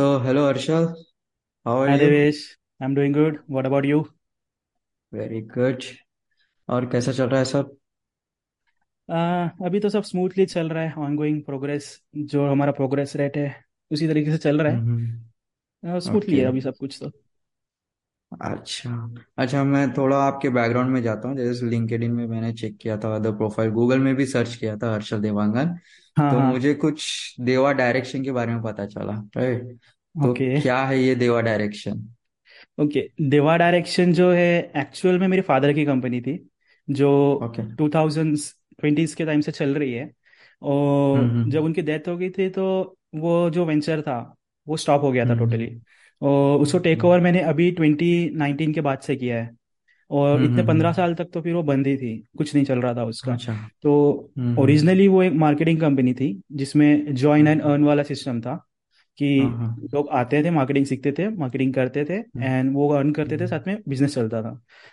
So, hello Arshal, how are Hi you? Devesh, I'm doing good. What about you? Very good और कैसा चल रहा है सब? आ, अभी तो सब स्मूथली चल रहा है. ऑनगोइंग प्रोग्रेस जो हमारा प्रोग्रेस रेट है उसी तरीके से चल रहा हम्म है स्मूथली ओके है अभी सब कुछ तो. अच्छा. अच्छा मैं थोड़ा आपके बैकग्राउंड में जाता हूँ. जैसे लिंक्डइन में मैंने चेक किया था अदर प्रोफ़ाइल गूगल में भी सर्च किया था हर्षल देवांगन हाँ तो हाँ। मुझे कुछ देवा डायरेक्शन के बारे में पता चला राइट तो ओके। क्या है ये देवा डायरेक्शन? ओके देवा डायरेक्शन जो है एक्चुअल में मेरे फादर की कंपनी थी जो ओके। 2020s के टाइम से चल रही है। हम्म और जब हम्म। उनकी डेथ हो गई थी तो वो जो वेंचर था वो स्टॉप हो गया था हम्म टोटली और उसको टेक हम्म। ओवर मैंने अभी 2019 के बाद से किया है। और हम्म इतने हम्म, पंद्रह हम्म, साल तक तो फिर वो बंद ही थी कुछ नहीं चल रहा था उसका। अच्छा। तो हम्म हम्म ओरिजिनली वो एक मार्केटिंग कंपनी थी जिसमें ज्वाइन एंड हम्म, अर्न वाला सिस्टम था। कि हाँ हाँ। लोग आते थे मार्केटिंग सीखते थे मार्केटिंग करते थे हम्म। एंड वो अर्न करते थे हम्म। साथ में बिज़नेस चलता था।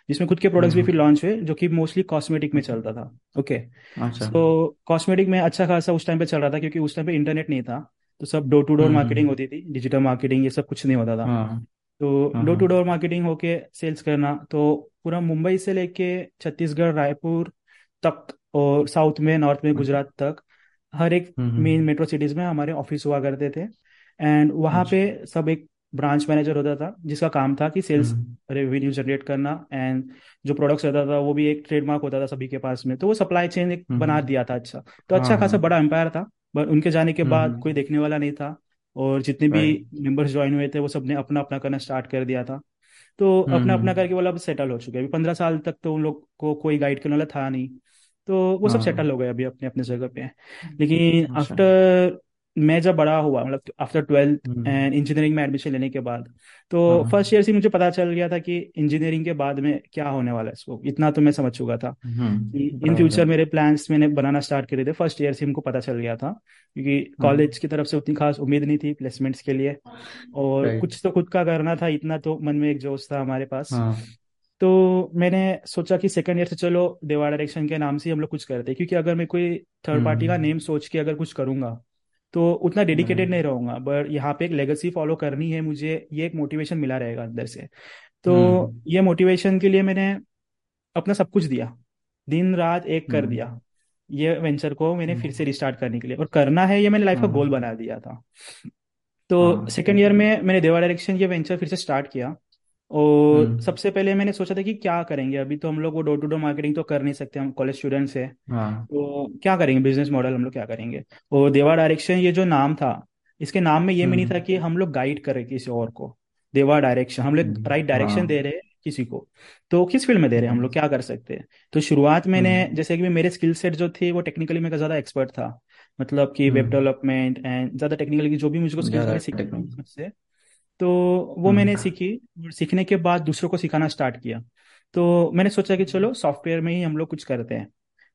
जिसमें खुद के हम्म, प्रोडक्ट्स भी फिर हम्म, लॉन्च हुए जो कि मोस्टली कॉस्मेटिक में चलता था। ओके सो कॉस्मेटिक में अच्छा खासा उस टाइम पे चल रहा था क्योंकि उस टाइम पे इंटरनेट नहीं था। तो सब door to door hmm marketing hmm. होती थी डिजिटल मार्केटिंग ये सब कुछ नहीं होता था। हाँ। तो हाँ डोर हाँ। टू डोर मार्केटिंग होके सेल्स करना तो पूरा मुंबई से लेके छत्तीसगढ़ रायपुर तक और साउथ में नॉर्थ में अच्छा। गुजरात तक हर एक hmm main hmm, metro cities में हमारे ऑफ़िस हुआ करते थे। एंड वहाँ अच्छा पे सब एक ब्रांच मैनेजर होता था जिसका काम था कि सेल्स रेवेन्यू जनरेट करना एंड जो प्रोडक्ट्स रहता था वो भी एक ट्रेडमार्क होता था सभी के पास में। तो वो सप्लाई चेन एक बना हम्म दिया था अच्छा। तो हाँ अच्छा खासा हाँ। बड़ा एम्पायर था बट उनके जाने के बाद कोई हम्म देखने वाला नहीं था और जितने भी मेंबर्स ज्वाइन हुए थे वो सबने अपना अपना करना स्टार्ट कर दिया था। तो अपना अपना हम्म। करके वो अब सेटल हो चुके हैं। अभी पंद्रह साल तक तो उन लोग को कोई गाइड करने वाला था नहीं। तो वो सब हाँ। सेटल हो गए अभी अपने अपने जगह पे। लेकिन अच्छा। आफ्टर मैं जब बड़ा हुआ मतलब after twelfth hmm. And engineering में एडमिशन लेने के बाद तो हाँ फ़र्स्ट ईयर से मुझे पता चल गया था कि इंजीनियरिंग के बाद में क्या होने वाला है इसको। इतना तो मैं समझ चुका था कि हम्म इन फ्यूचर मेरे प्लान्स मैंने बनाना स्टार्ट करे थे। फ़र्स्ट ईयर से हमको पता चल गया था क्योंकि हम्म। कॉलेज की तरफ़ से उतनी खास उम्मीद नहीं थी प्लेसमेंट्स के लिए और कुछ तो खुद का करना था इतना तो मन में एक जोश था हमारे पास। हाँ। तो मैंने सोचा कि सेकंड ईयर से चलो देवा डायरेक्शन के नाम से हम लोग कुछ करते हैं। क्योंकि अगर मैं कोई थर्ड पार्टी का हम्म। नेम सोच के अगर कुछ करूँगा तो उतना डेडिकेटेड नहीं राइट रहूँगा बट यहाँ पे एक लेगेसी फॉलो करनी है मुझे ये एक मोटिवेशन मिला रहेगा अंदर से। तो हम्म। ये मोटिवेशन के लिए मैंने अपना सब कुछ दिया दिन रात एक कर दिया हम्म ये वेंचर को मैंने फिर से हम्म, रिस्टार्ट करने के लिए। और करना है ये मैंने लाइफ का गोल हाँ बना दिया था। तो हाँ सेकेंड ईयर में मैंने देवा डायरेक्शन ये वेंचर फिर से स्टार्ट किया। और हम्म। सबसे पहले मैंने सोचा था कि क्या करेंगे? अभी तो हम लोग वो डोर टू डोर मार्केटिंग तो कर नहीं सकते हम कॉलेज स्टूडेंट्स हैं। हाँ। तो क्या करेंगे? बिज़नेस मॉडल हम लोग क्या करेंगे? और देवा डायरेक्शन ये जो नाम था इसके नाम में ये भी नहीं था हम्म। कि हम लोग गाइड करें किसी और को। देवा डायरेक्शन हम लोग हम्म, राइट डायरेक्शन दे हाँ रहे हैं किसी को। तो किस फ़ील्ड में दे रहे हैं? हम लोग क्या कर सकते हैं? तो शुरुआत मैंने हम्म। जैसे कि मेरे स्किल सेट जो थे वो टेक्निकली मैं ज़्यादा एक्सपर्ट था। मतलब कि वेब हम्म। डेवलपमेंट एंड ज़्यादा टेक्निकली की जो भी मुझको स्किल्स ज़्यादा मैंने सीखी थी टेक्निक उससे तो वो मैंने हम्म। सीखी और सीखने के बाद दूसरों को सिखाना स्टार्ट किया। तो मैंने सोचा कि चलो सॉफ्टवेयर में ही हम लोग कुछ करते हैं।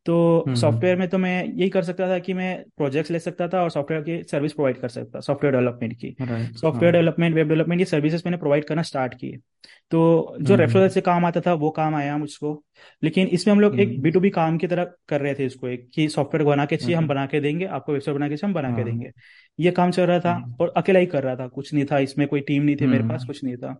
तो हम्म सॉफ्टवेयर में तो मैं यही कर सकता था कि मैं प्रोजेक्ट्स ले सकता था और सॉफ्टवेयर की सर्विस प्रोवाइड कर सकता सॉफ्टवेयर डेवलपमेंट की। राइट हाँ। सॉफ्टवेयर डेवलपमेंट वेब डेवलपमेंट ये सर्विसेज़ मैंने प्रोवाइड करना स्टार्ट की। तो जो रेफरल हम्म। से काम आता था वो काम आया मुझको। लेकिन इसमें हम लोग एक हम्म। बी टू बी काम की तरह कर रहे थे इसको एक कि सॉफ्टवेयर बना के चाहिए हम बना के देंगे आपको वेबसाइट बना के चाहिए हम बना के हाँ। देंगे। ये काम चल रहा था हम्म। और अकेला ही कर रहा था कुछ नहीं था इसमें कोई टीम नहीं थी मेरे पास हम्म। कुछ नहीं था।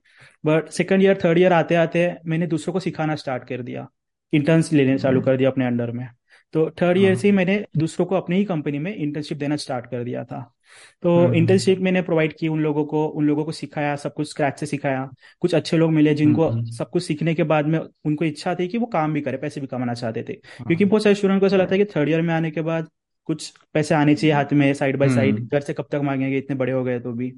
But second year third year आते आते मैंने दूसरों को सिखाना स्टार्ट कर दिया। इंटर्न्स लेने चालू कर दिया अपने अंडर में। तो थर्ड ईयर से ही हाँ। मैंने दूसरों को अपनी ही कंपनी में इंटर्नशिप देना स्टार्ट कर दिया था। तो हम्म इंटर्नशिप मैंने प्रोवाइड की उन लोगों को उन लोगों को सिखाया सब कुछ स्क्रैच से सिखाया। कुछ अच्छे लोग मिले जिनको हम्म। सब कुछ सीखने के बाद में उनको इच्छा थी कि वो काम भी करे पैसे भी कमाना चाहते थे। क्योंकि हाँ बहुत सारे स्टूडेंट को ऐसा लगता है कि थर्ड ईयर में आने के बाद कुछ पैसे आने चाहिए हाथ में साइड बाय साइड हम्म। घर से कब तक मांगेंगे इतने बड़े हो गए तो भी।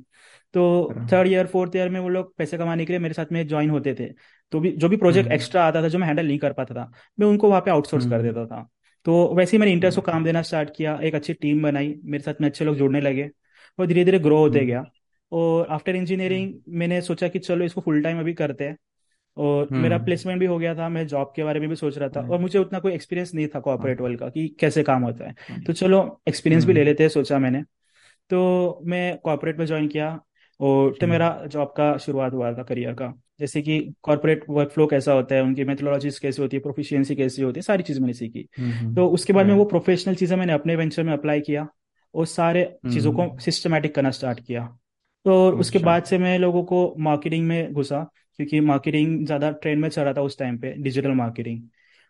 तो थर्ड ईयर फोर्थ ईयर में वो लोग पैसे कमाने के लिए मेरे साथ में ज्वाइन होते थे। तो भी जो भी प्रोजेक्ट हम्म। एक्स्ट्रा आता था जो मैं हैंडल नहीं कर पाता था मैं उनको वहाँ पे आउटसोर्स कर हम्म। देता था। तो वैसे ही मैंने इंटर्स को काम देना स्टार्ट किया एक अच्छी टीम बनाई मेरे साथ में अच्छे लोग जुड़ने लगे और धीरे धीरे ग्रो होते हम्म। गया। और आफ्टर इंजीनियरिंग मैंने सोचा कि चलो इसको फुल टाइम अभी करते हैं। और मेरा हम्म। प्लेसमेंट भी हो गया था मैं जॉब के बारे में भी सोच रहा था और मुझे उतना कोई एक्सपीरियंस नहीं था कॉर्पोरेट हाँ वर्ल्ड का कि कैसे काम होता है। तो चलो एक्सपीरियंस भी ले हम्म। लेते हैं सोचा मैंने। तो मैं कॉर्पोरेट में ज्वाइन किया। और तो मेरा हम्म जॉब का शुरुआत हुआ था करियर का जैसे कि कॉर्पोरेट वर्क फ्लो कैसा होता है उनकी मेथोलॉजीज कैसी होती है प्रोफिशिएंसी कैसी होती है सारी चीज़ मैंने सीखी। तो उसके बाद में वो प्रोफेशनल चीज़ें मैंने अपने वेंचर में अप्लाई किया और सारे चीज़ों को हम्म सिस्टमेटिक करना स्टार्ट किया। तो उसके अच्छा। बाद से मैं लोगों को मार्केटिंग में घुसा क्योंकि मार्केटिंग ज़्यादा ट्रेंड में चल रहा था उस टाइम पे डिजिटल मार्केटिंग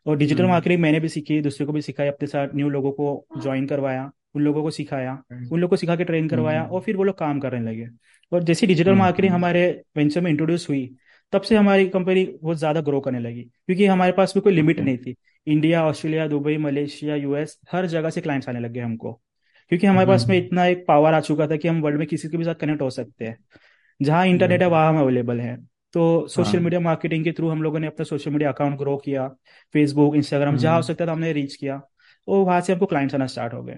और डिजिटल हम्म। मार्केटिंग मैंने भी सीखी दूसरे को भी सिखाया अपने साथ न्यू लोगों को ज्वाइन करवाया। उन लोगों को सिखाया उन लोगों को सिखा के ट्रेन करवाया और हम्म फिर वो लोग काम करने लगे। और जैसे डिजिटल हम्म मार्केटिंग हम्म। हमारे वेंचर में इंट्रोड्यूस हुई तब से हमारी कंपनी बहुत ज़्यादा ग्रो करने लगी क्योंकि हमारे पास भी कोई लिमिट नहीं थी। India Australia Dubai Malaysia US हर जगह से क्लाइंट्स आने लगे हमको क्योंकि हमारे पास में हम्म। इतना एक पावर आ चुका था कि हम वर्ल्ड में किसी के भी साथ कनेक्ट हो सकते हैं। जहाँ इंटरनेट है वहाँ हम अवेलेबल है। तो सोशल मीडिया मार्केटिंग के थ्रू हम लोगों ने अपना सोशल मीडिया अकाउंट ग्रो किया फेसबुक इंस्टाग्राम जहाँ हो हम्म। सकता था हमने रीच किया और वहाँ से हमको क्लाइंट्स आना स्टार्ट हो गए।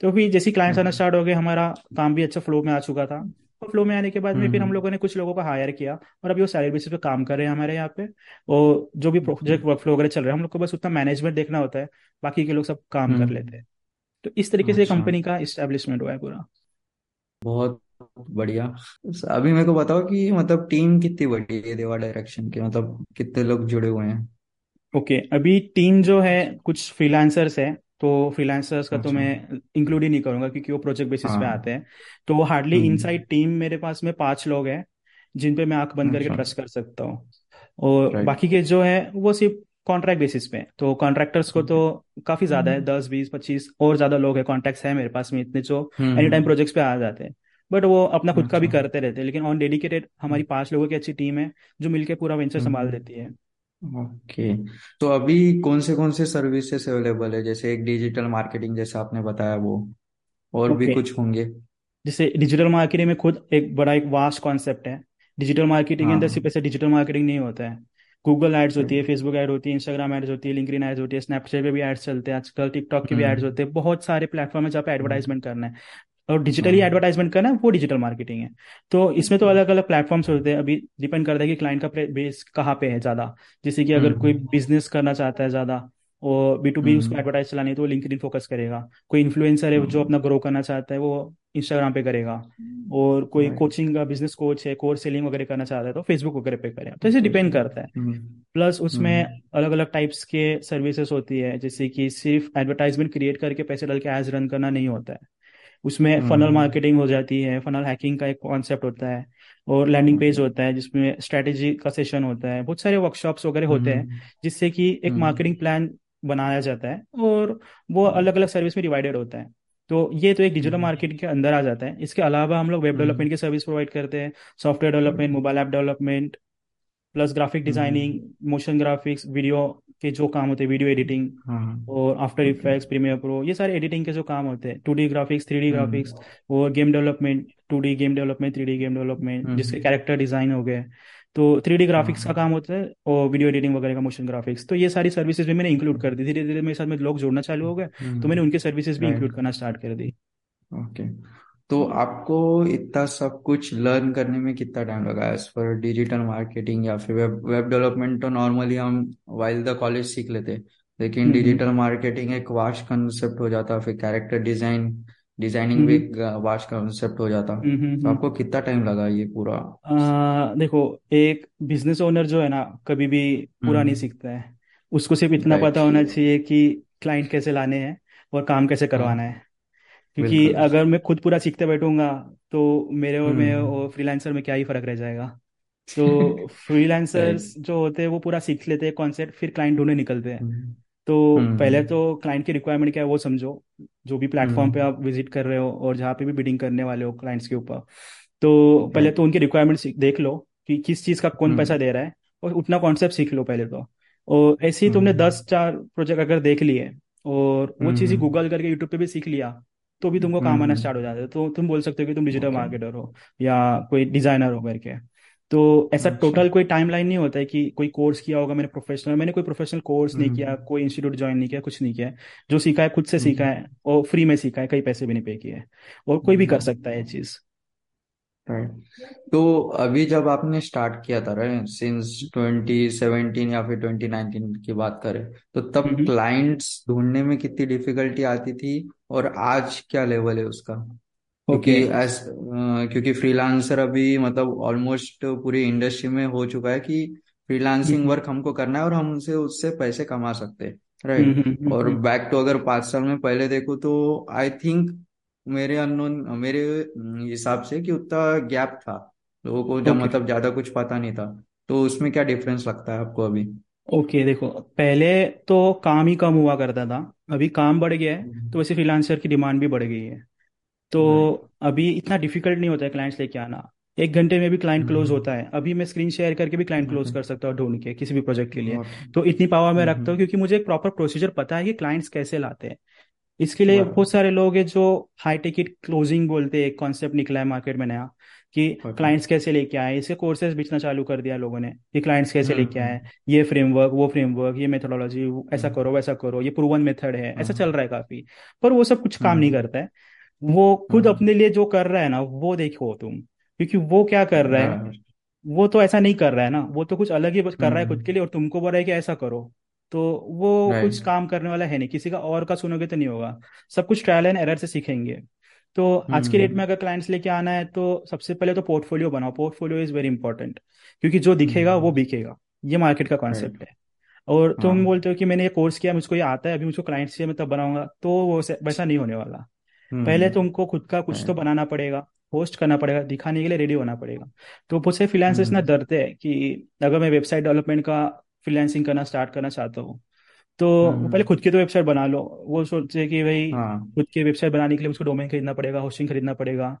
तो फिर जैसे क्लाइंट्स आना हम्म। स्टार्ट हो गए हमारा काम भी अच्छा फ्लो में आ चुका था। और फ्लो में आने के बाद में फिर हम हम्म लोगों ने कुछ लोगों को हायर किया और अभी वो सैलरी बेसिस पे काम कर रहे हैं हमारे यहाँ पे। और जो भी प्रोजेक्ट वर्क फ्लो वगैरह चल रहा है हम लोग को बस उतना मैनेजमेंट देखना होता है बाकी के लोग सब काम कर लेते हम्म हैं। तो इस तरीके से अच्छा। कंपनी का इस्टेब्लिशमेंट हुआ है पूरा। बहुत बढ़िया। अभी मेरे को बताओ कि मतलब टीम कितनी बड़ी है देवा डायरेक्शन के? मतलब कितने लोग जुड़े हुए हैं? ओके okay, अभी टीम जो है कुछ फ्रीलांसर्स है। तो फ्रीलांसर्स का तो अच्छा। मैं इंक्लूड ही नहीं करूँगा क्योंकि वो प्रोजेक्ट बेसिस पे हाँ। आते हैं। तो वो हार्डली हम्म। इनसाइड टीम मेरे पास में पाँच लोग हैं जिन पे मैं आँख बंद करके अच्छा। ट्रस्ट कर सकता हूँ। और बाकी के जो है वो सिर्फ़ कॉन्ट्रैक्ट बेसिस पे तो कॉन्ट्रैक्टर्स को तो काफ़ी ज़्यादा है दस बीस पच्चीस और ज़्यादा लोग हैं कॉन्टैक्ट्स है मेरे पास में इतने जो hmm. Any time hmm, projects पे आ जाते हैं। बट वो अपना खुद का भी अच्छा। करते रहते हैं लेकिन ऑन डेडिकेटेड हमारी पाँच लोगों की अच्छी टीम है जो मिलके पूरा वेंचर संभाल हम्म देती है। ओके। तो अभी कौन से कौन से सर्विसेज़ अवेलेबल है? जैसे एक डिजिटल मार्केटिंग जैसे आपने बताया वो और भी ओके। कुछ होंगे? जैसे डिजिटल मार्केटिंग में खुद एक बड़ा एक वास्ट कॉन्सेप्ट है। डिजिटल मार्केटिंग के अंदर हाँ। सिर्फ़ ऐसे डिजिटल मार्केटिंग नहीं होता है। गूगल एड्स होती है फेसबुक एड होती है इंस्टाग्राम एड्स होती है लिंक्डइन एड्स होती है स्नैपचैट पे भी एड्स चलते हैं आजकल टिकटॉक के भी एड्स हम्म होते हैं। बहुत सारे प्लेटफॉर्म है जहाँ पे हम्म, एडवर्टाइजमेंट करना है। और डिजिटली एडवर्टाइजमेंट करना है वो डिजिटल मार्केटिंग है। तो इसमें तो अलग अलग प्लेटफॉर्म्स होते हैं। अभी डिपेंड करता है कि क्लाइंट का बेस कहाँ पे है ज़्यादा। जैसे कि अगर कोई हम्म। बिज़नेस करना चाहता है ज़्यादा और बी टू बी उसको हम्म एडवर्टाइज चलानी है तो वो लिंक्डइन फोकस करेगा। कोई इन्फ्लुएंसर है जो हाँ अपना ग्रो करना चाहता है वो इंस्टाग्राम पे करेगा। और कोई कोचिंग का बिज़नेस कोच है कोर्स सेलिंग वगैरह करना चाहता है तो फेसबुक वगैरह पे करेगा। तो इसे डिपेंड करता है। हम्म। प्लस उसमें हम्म। अलग अलग टाइप्स के सर्विसेज़ होती है जैसे कि सिर्फ़ एडवर्टाइजमेंट क्रिएट करके पैसे डाल के एज रन करना नहीं होता है। उसमें फनल हम्म। मार्केटिंग हो जाती है फनल हैकिंग का एक कॉन्सेप्ट होता है और लैंडिंग पेज होता है जिसमें स्ट्रेटेजी का सेशन होता है बहुत सारे वर्कशॉप्स वगैरह होते हैं हम्म। जिससे कि एक हम्म। मार्केटिंग प्लान बनाया जाता है और वो हम्म। अलग अलग सर्विस में डिवाइडेड होता है। तो ये तो एक डिजिटल मार्केटिंग के अंदर आ जाता है। इसके अलावा हम लोग वेब डेवलपमेंट हम्म की सर्विस प्रोवाइड करते हैं software development mobile app development plus graphic hmm. Designing motion graphics video के जो काम होते हैं वीडियो एडिटिंग हाँ और आफ्टर इफेक्ट्स प्रीमियर प्रो ये सारे एडिटिंग के जो काम होते हैं two D graphics three D graphics और game development two D game development three D game development जिसके कैरेक्टर डिज़ाइन हो गए। तो थ्री डी ग्राफिक्स का हाँ काम होता है और वीडियो एडिटिंग वगैरह का मोशन ग्राफिक्स तो ये सारी सर्विसेज़ भी मैंने इंक्लूड कर दी धीरे धीरे मेरे साथ में लोग जोड़ना चालू हो गए तो मैंने हम्म उनके सर्विसेज़ भी इंक्लूड करना स्टार्ट कर दी। ओके तो आपको इतना सब कुछ लर्न करने में कितना टाइम लगा? एज फॉर डिजिटल मार्केटिंग या फिर वेब वेब डेवलपमेंट तो नॉर्मली हम वाइल द कॉलेज सीख लेते लेकिन हम्म हम्म। डिजिटल मार्केटिंग एक वास्ट कंसेप्ट हो जाता फिर कैरेक्टर डिज़ाइन डिज़ाइनिंग भी हम्म एक वास्ट कंसेप्ट हो जाता। हम्म हम्म, तो हम्म। आपको कितना टाइम लगा ये पूरा? आ, देखो एक बिज़नेस ओनर जो है ना कभी भी पूरा नहीं हम्म सीखता है। उसको सिर्फ़ इतना पता होना चाहिए कि क्लाइंट कैसे लाने हैं और काम कैसे करवाना है। क्योंकि बिल्कुल। अगर मैं खुद पूरा सीखते बैठूँगा तो मेरे और मैं हम्म। और फ्रीलांसर में क्या ही फ़र्क रह जाएगा? तो राइट फ्रीलांसर्स जो होते हैं वो पूरा सीख लेते हैं कॉन्सेप्ट फिर क्लाइंट ढूँढने निकलते हैं। हम्म। तो पहले हम्म। तो क्लाइंट की रिक्वायरमेंट क्या है वो समझो। जो भी प्लेटफॉर्म पे हम्म। आप विज़िट कर रहे हो और जहाँ पे भी बिडिंग करने वाले हो क्लाइंट्स के ऊपर। तो पहले राइट तो उनकी रिक्वायरमेंट देख लो कि किस चीज़ का कौन पैसा हम्म। दे रहा है और उतना कॉन्सेप्ट सीख लो पहले तो। और ऐसे ही तुमने हम्म। दस चार प्रोजेक्ट अगर देख लिए और वो चीज़ ही हम्म। गूगल करके यूट्यूब पे भी सीख लिया तो भी तुमको काम आना हम्म स्टार्ट हो जाता है। तो तुम बोल सकते हो कि तुम डिजिटल मार्केटर हो या कोई डिज़ाइनर हो करके। तो ऐसा अच्छा। टोटल कोई टाइमलाइन नहीं होता है कि कोई कोर्स किया होगा मैंने प्रोफेशनल मैंने कोई प्रोफेशनल कोर्स नहीं किया हम्म। कोई इंस्टीट्यूट ज्वाइन नहीं किया कुछ नहीं किया। जो सीखा है खुद से सीखा हम्म। है और फ्री में सीखा है कहीं पैसे भी नहीं पे किए। और कोई भी कर सकता है ये चीज़। राइट तो अभी जब आपने स्टार्ट किया था राइट सिंस 2017 या फिर 2019 की बात करें तो तब क्लाइंट्स ढूँढने में कितनी डिफिकल्टी आती थी और आज क्या लेवल है उसका? ओके क्योंकि एस क्योंकि फ्रीलांसर अभी मतलब ऑलमोस्ट पूरी इंडस्ट्री में हो चुका है कि फ्रीलांसिंग वर्क हमको करना है और हम उनसे उससे पैसे कमा सकते हैं राइट और बैक तो अगर पाँच साल में पहले देखो तो आई थिंक मेरे अननोन मेरे हिसाब से कि उतना गैप था। लोगों को जब ओके। मतलब ज़्यादा कुछ पता नहीं था। तो उसमें क्या डिफरेंस लगता है आपको अभी? ओके देखो पहले तो काम ही कम हुआ करता था। अभी काम बढ़ गया है तो वैसे फ्रीलांसर की डिमांड भी बढ़ गई है। तो अभी इतना डिफ़िकल्ट नहीं होता है क्लाइंट्स लेके आना। एक घंटे में भी क्लाइंट क्लोज होता है। अभी मैं स्क्रीन शेयर करके भी क्लाइंट क्लोज कर सकता हूँ ढूंढ के किसी भी प्रोजेक्ट के लिए। तो इतनी पावर मैं रखता हूँ हम्म। क्योंकि मुझे एक प्रॉपर प्रोसीजर पता है कि क्लाइंट्स कैसे लाते हैं। इसके लिए बहुत सारे लोग हैं जो हाई टिकट क्लोजिंग बोलते हैं एक कॉन्सेप्ट निकला है मार्केट में नया कि क्लाइंट्स कैसे लेके आए इसके कोर्सेज बेचना चालू कर दिया लोगों ने कि क्लाइंट्स कैसे हम्म लेके आए हम्म। ये फ्रेमवर्क वो फ्रेमवर्क ये मेथोडोलॉजी ऐसा हम्म। करो वैसा करो ये प्रूवन मेथड है ऐसा चल हाँ रहा है काफ़ी। पर वो सब कुछ काम नहीं करता है। वो खुद हाँ अपने लिए जो कर रहा है ना वो देखो तुम क्योंकि वो क्या कर रहा है। वो तो ऐसा नहीं कर रहा है ना वो तो कुछ अलग ही कर रहा है खुद के लिए और तुमको बोल रहा है कि ऐसा करो। तो वो कुछ काम करने वाला है नहीं। किसी का और का सुनोगे तो नहीं होगा। सब कुछ ट्रायल एंड एरर से सीखेंगे। तो आज के डेट में हम्म। अगर क्लाइंट्स लेके आना है तो सबसे पहले तो पोर्टफोलियो बनाओ। पोर्टफोलियो इज़ वेरी इंपॉर्टेंट क्योंकि जो दिखेगा वो हम्म। बिकेगा। ये मार्केट का कॉन्सेप्ट है। और तुम हाँ। बोलते हो कि मैंने ये कोर्स किया मुझको ये आता है अभी मुझको क्लाइंट्स चाहिए मैं तब बनाऊँगा। तो वो वैसा नहीं होने वाला। पहले हम्म। तुमको खुद का कुछ तो बनाना पड़ेगा पोस्ट करना पड़ेगा दिखाने के लिए रेडी होना पड़ेगा। तो बहुत से फ्रीलांसर्स ना हम्म डरते हैं कि अगर मैं वेबसाइट डेवलपमेंट का फ्रीलांसिंग करना स्टार्ट करना चाहता हूँ। तो पहले हम्म खुद की तो वेबसाइट बना लो। वो सोचे कि भाई हाँ। खुद की वेबसाइट बनाने के लिए मुझको डोमेन खरीदना पड़ेगा होस्टिंग खरीदना पड़ेगा।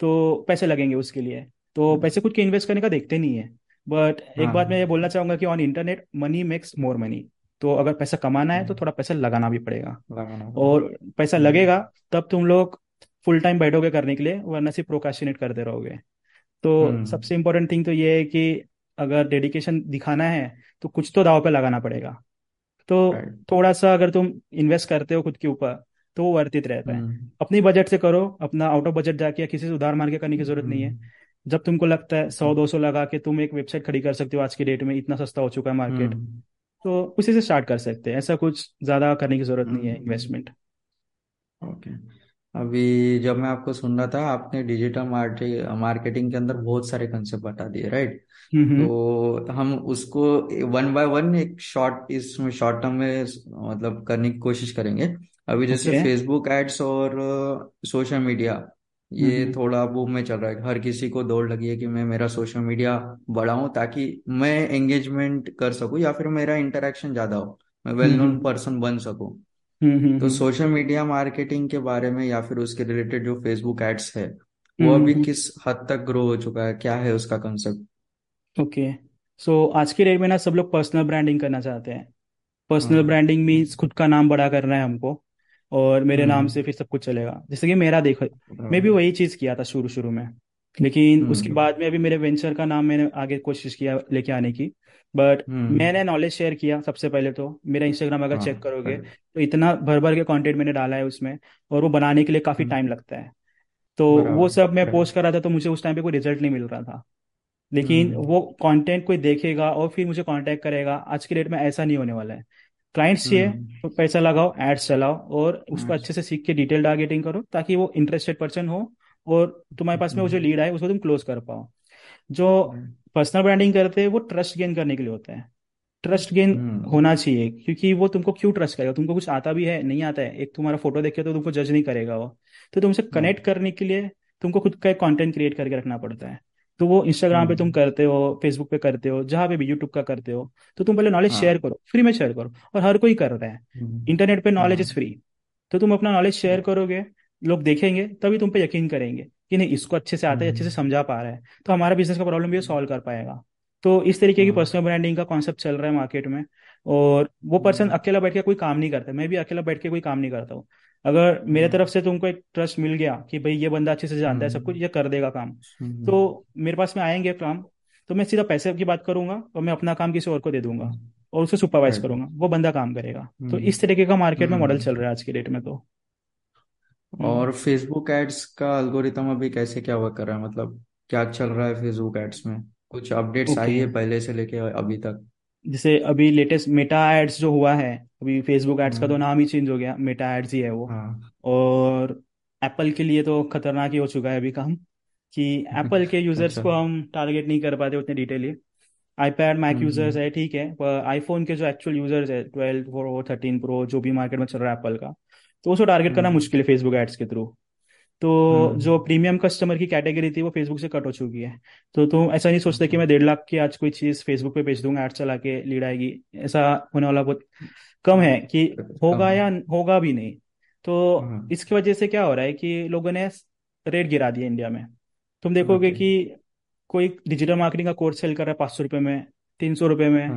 तो पैसे लगेंगे उसके लिए। तो पैसे खुद के इन्वेस्ट करने का देखते नहीं है। बट एक बात मैं हाँ ये बोलना चाहूँगा कि on internet money makes more money तो अगर पैसा कमाना है तो थोड़ा पैसा लगाना भी पड़ेगा। लगाना और पैसा हम्म। लगेगा तब तुम लोग फुल टाइम बैठोगे करने के लिए वरना सिर्फ़ प्रोकाशिनेट करते रहोगे। तो हम्म। सबसे इम्पोर्टेंट थिंग तो ये है कि अगर डेडिकेशन दिखाना है तो कुछ तो दाव पे लगाना पड़ेगा। तो थोड़ा सा अगर तुम इन्वेस्ट करते हो खुद के ऊपर तो वो वर्तित रहता है। हम्म अपनी बजट से करो अपना आउट ऑफ़ बजट जाके या किसी से उधार मार के करने की ज़रूरत नहीं है। हम्म जब तुमको लगता है सौ दो सौ लगा के तुम एक वेबसाइट खड़ी कर सकते हो आज की डेट में इतना सस्ता हो चुका है मार्केट तो उसी से स्टार्ट कर सकते हैं। ऐसा कुछ ज़्यादा करने की ज़रूरत नहीं है इन्वेस्टमेंट ओके अभी जब मैं आपको सुन रहा था आपने डिजिटल मार्केटिंग के अंदर बहुत सारे कंसेप्ट बता दिए राइट हम्म हम्म। तो हम उसको वन बाय वन एक शॉर्ट इसमें शॉर्ट टर्म में मतलब करने की कोशिश करेंगे। अभी जैसे फेसबुक एड्स और सोशल मीडिया ये हम्म थोड़ा बूम में चल रहा है। हर किसी को दौड़ लगी है कि मैं मेरा सोशल मीडिया बढ़ाऊं ताकि मैं एंगेजमेंट कर सकूँ या फिर मेरा इंटरेक्शन ज़्यादा हो। मैं वेल नोन पर्सन बन सकूँ। हम्म हम्म तो हम्म। सोशल मीडिया मार्केटिंग के बारे में या फिर उसके रिलेटेड जो फेसबुक एड्स है वो हम्म, अभी हम्म, किस हद तक ग्रो हो चुका है? क्या है उसका कंसेप्ट ओके। सो आज के डेट में ना सब लोग पर्सनल ब्रांडिंग करना चाहते हैं। पर्सनल हाँ। ब्रांडिंग मीन्स खुद का नाम बड़ा करना है हमको और मेरे नाम हम्म। से फिर सब कुछ चलेगा। जैसे कि मेरा देखो मैं भी बराबर वही चीज़ किया था शुरू शुरू में। लेकिन उसके हम्म। बाद में अभी मेरे वेंचर का नाम मैंने आगे कोशिश किया लेके आने की। But hmm. मैंने नॉलेज शेयर किया सबसे पहले तो। मेरा इंस्टाग्राम अगर हाँ चेक करोगे राइट तो इतना भर भर के कंटेंट मैंने डाला है उसमें और वो बनाने के लिए काफ़ी टाइम हम्म लगता है। तो वो बराबर सब मैं पोस्ट कर रहा था तो मुझे उस टाइम पे कोई रिज़ल्ट नहीं मिल रहा था। लेकिन हम्म। वो कंटेंट कोई देखेगा और फिर मुझे कांटेक्ट करेगा आज के डेट में ऐसा नहीं होने वाला है। क्लाइंट्स चाहिए हम्म। तो पैसा लगाओ एड्स चलाओ और उसको अच्छा से सीख के डिटेल टारगेटिंग करो ताकि वो इंटरेस्टेड पर्सन हो और तुम्हारे पास में वो जो हम्म। लीड आए उसको तुम क्लोज कर पाओ। जो पर्सनल ब्रांडिंग करते हैं वो ट्रस्ट गेन करने के लिए होता है। Trust gain hmm. होना चाहिए क्योंकि वो तुमको क्यों ट्रस्ट करेगा? तुमको कुछ आता भी है नहीं आता है? एक तुम्हारा फ़ोटो देखे तो तुमको जज नहीं करेगा वो। तो तुमसे कनेक्ट करने के लिए तुमको खुद का एक कंटेंट क्रिएट करके रखना पड़ता है। तो वो इंस्टाग्राम पे तुम हम्म करते हो फेसबुक पे करते हो जहाँ पे भी यूट्यूब का करते हो तो तुम पहले नॉलेज शेयर हाँ करो फ्री में शेयर करो और हर कोई कर रहा है। हम्म। इंटरनेट पे नॉलेज इज़ हाँ। फ्री तो तुम अपना नॉलेज शेयर करोगे लोग देखेंगे तभी तुम पे यकीन करेंगे। कि नहीं इसको अच्छे से आता है अच्छे से हम्म। समझा पा रहा है तो हमारा बिज़नेस का प्रॉब्लम भी सॉल्व कर पाएगा। तो इस तरीके की हाँ। पर्सनल ब्रांडिंग का कॉन्सेप्ट चल रहा है मार्केट में और वो पर्सन हम्म अकेला बैठ के कोई काम नहीं करता मैं भी अकेला बैठ के कोई काम नहीं करता हूँ। अगर मेरे हाँ। तरफ़ से तुमको एक ट्रस्ट मिल गया कि भाई ये बंदा अच्छे से जानता है सब कुछ हम्म। ये कर देगा काम। हम्म तो मेरे पास में आएँगे काम तो मैं सीधा पैसे की बात करूँगा और मैं अपना काम किसी और को दे दूँगा और उसे सुपरवाइज करूँगा। वो बंदा काम करेगा। तो इस तरीके का मार्केट में मॉडल चल रहा है आज की डेट में तो। और फेसबुक एड्स का एल्गोरिथम अभी कैसे क्या वर्क कर रहा है? मतलब क्या चल रहा है फेसबुक एड्स में? कुछ अपडेट्स आई है पहले से लेके अभी तक? जैसे अभी लेटेस्ट मेटा एड्स जो हुआ है अभी फेसबुक एड्स का तो हम्म। नाम ही चेंज हो गया मेटा एड्स ही है वो। हाँ। और एप्पल के लिए तो खतरनाक ही हो चुका है अभी काम कि एप्पल के यूज़र्स अच्छा। को हम टारगेट नहीं कर पाते उतने detailly iPad Mac users hmm है ठीक है पर आईफोन के जो एक्चुअल यूज़र्स है ट्वेल्व प्रो थर्टीन प्रो जो भी मार्केट में चल रहा है एप्पल का तो उसको टारगेट करना हम्म। मुश्किल है फेसबुक एड्स के थ्रू तो जो हम्म प्रीमियम कस्टमर की कैटेगरी थी वो फेसबुक से कट हो चुकी है। तो तुम ऐसा नहीं सोचते कि मैं डेढ़ लाख की आज कोई चीज़ फेसबुक पे बेच दूँगा ऐड चला के लीड आएगी। ऐसा होने वाला बहुत कम है कि होगा या होगा भी नहीं। तो हाँ। इसकी वजह से क्या हो रहा है कि लोगों ने रेट गिरा दिया इंडिया में। तुम देखोगे कि कोई डिजिटल मार्केटिंग का कोर्स सेल कर रहा है पाँच सौ रुपये में तीन सौ रुपये में।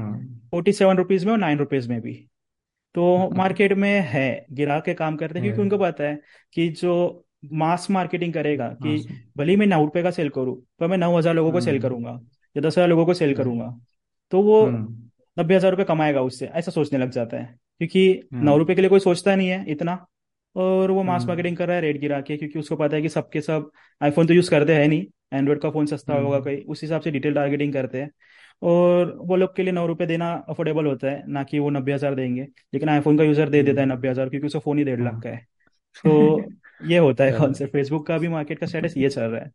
फोर्टी सेवन रुपीज़ में और नाइन रुपीज़ में भी। तो मार्केट में है गिरा के काम करते हैं क्योंकि उनको पता है कि जो मास मार्केटिंग करेगा हाँ कि भले ही मैं नौ रुपए का सेल करूँ पर मैं नौ हज़ार लोगों को सेल हम्म। करूँगा या दस हज़ार लोगों को सेल करूँगा तो वो हम्म। नब्बे हज़ार रुपये कमाएगा उससे ऐसा सोचने लग जाता है। क्योंकि नौ रुपए के लिए कोई सोचता नहीं है इतना और वो मास हम्म। मार्केटिंग कर रहा है रेट गिरा के क्योंकि उसको पता है कि सबके सब आईफोन तो यूज़ करते हैं नहीं एंड्रॉइड का फ़ोन सस्ता होगा कहीं उस हिसाब से डिटेल टारगेटिंग करते हैं। और वो लोग के लिए नौ रुपये देना अफोर्डेबल होता है ना कि वो नब्बे हज़ार देंगे। लेकिन आईफोन का यूज़र दे देता है हम्म, नब्बे हज़ार क्योंकि उसका फ़ोन ही डेढ़ लाख हाँ का है। तो ये होता है कॉन्सेप्ट फेसबुक का भी मार्केट का स्टेटस ये चल रहा है।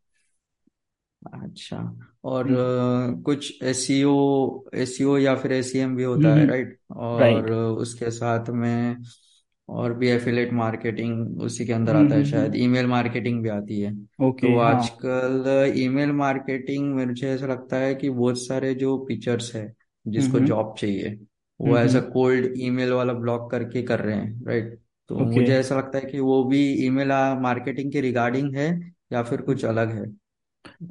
अच्छा। और हम्म। अ, कुछ एसईओ एसईओ या फिर एसीएम भी होता है हम्म। राइट और राइट उसके साथ में और भी एफिलेट मार्केटिंग उसी के अंदर हम्म आता है हम्म शायद ईमेल मार्केटिंग भी आती है। ओके तो हाँ। आजकल ईमेल मार्केटिंग मुझे ऐसा लगता है कि बहुत सारे जो फीचर्स है हम्म जिसको हम्म जॉब चाहिए वो हम्म ऐसा हम्म, कोल्ड ईमेल वाला ब्लॉक करके कर रहे हैं राइट तो ओके मुझे ऐसा लगता है कि वो भी ईमेल मार्केटिंग के रिगार्डिंग है या फिर कुछ अलग है?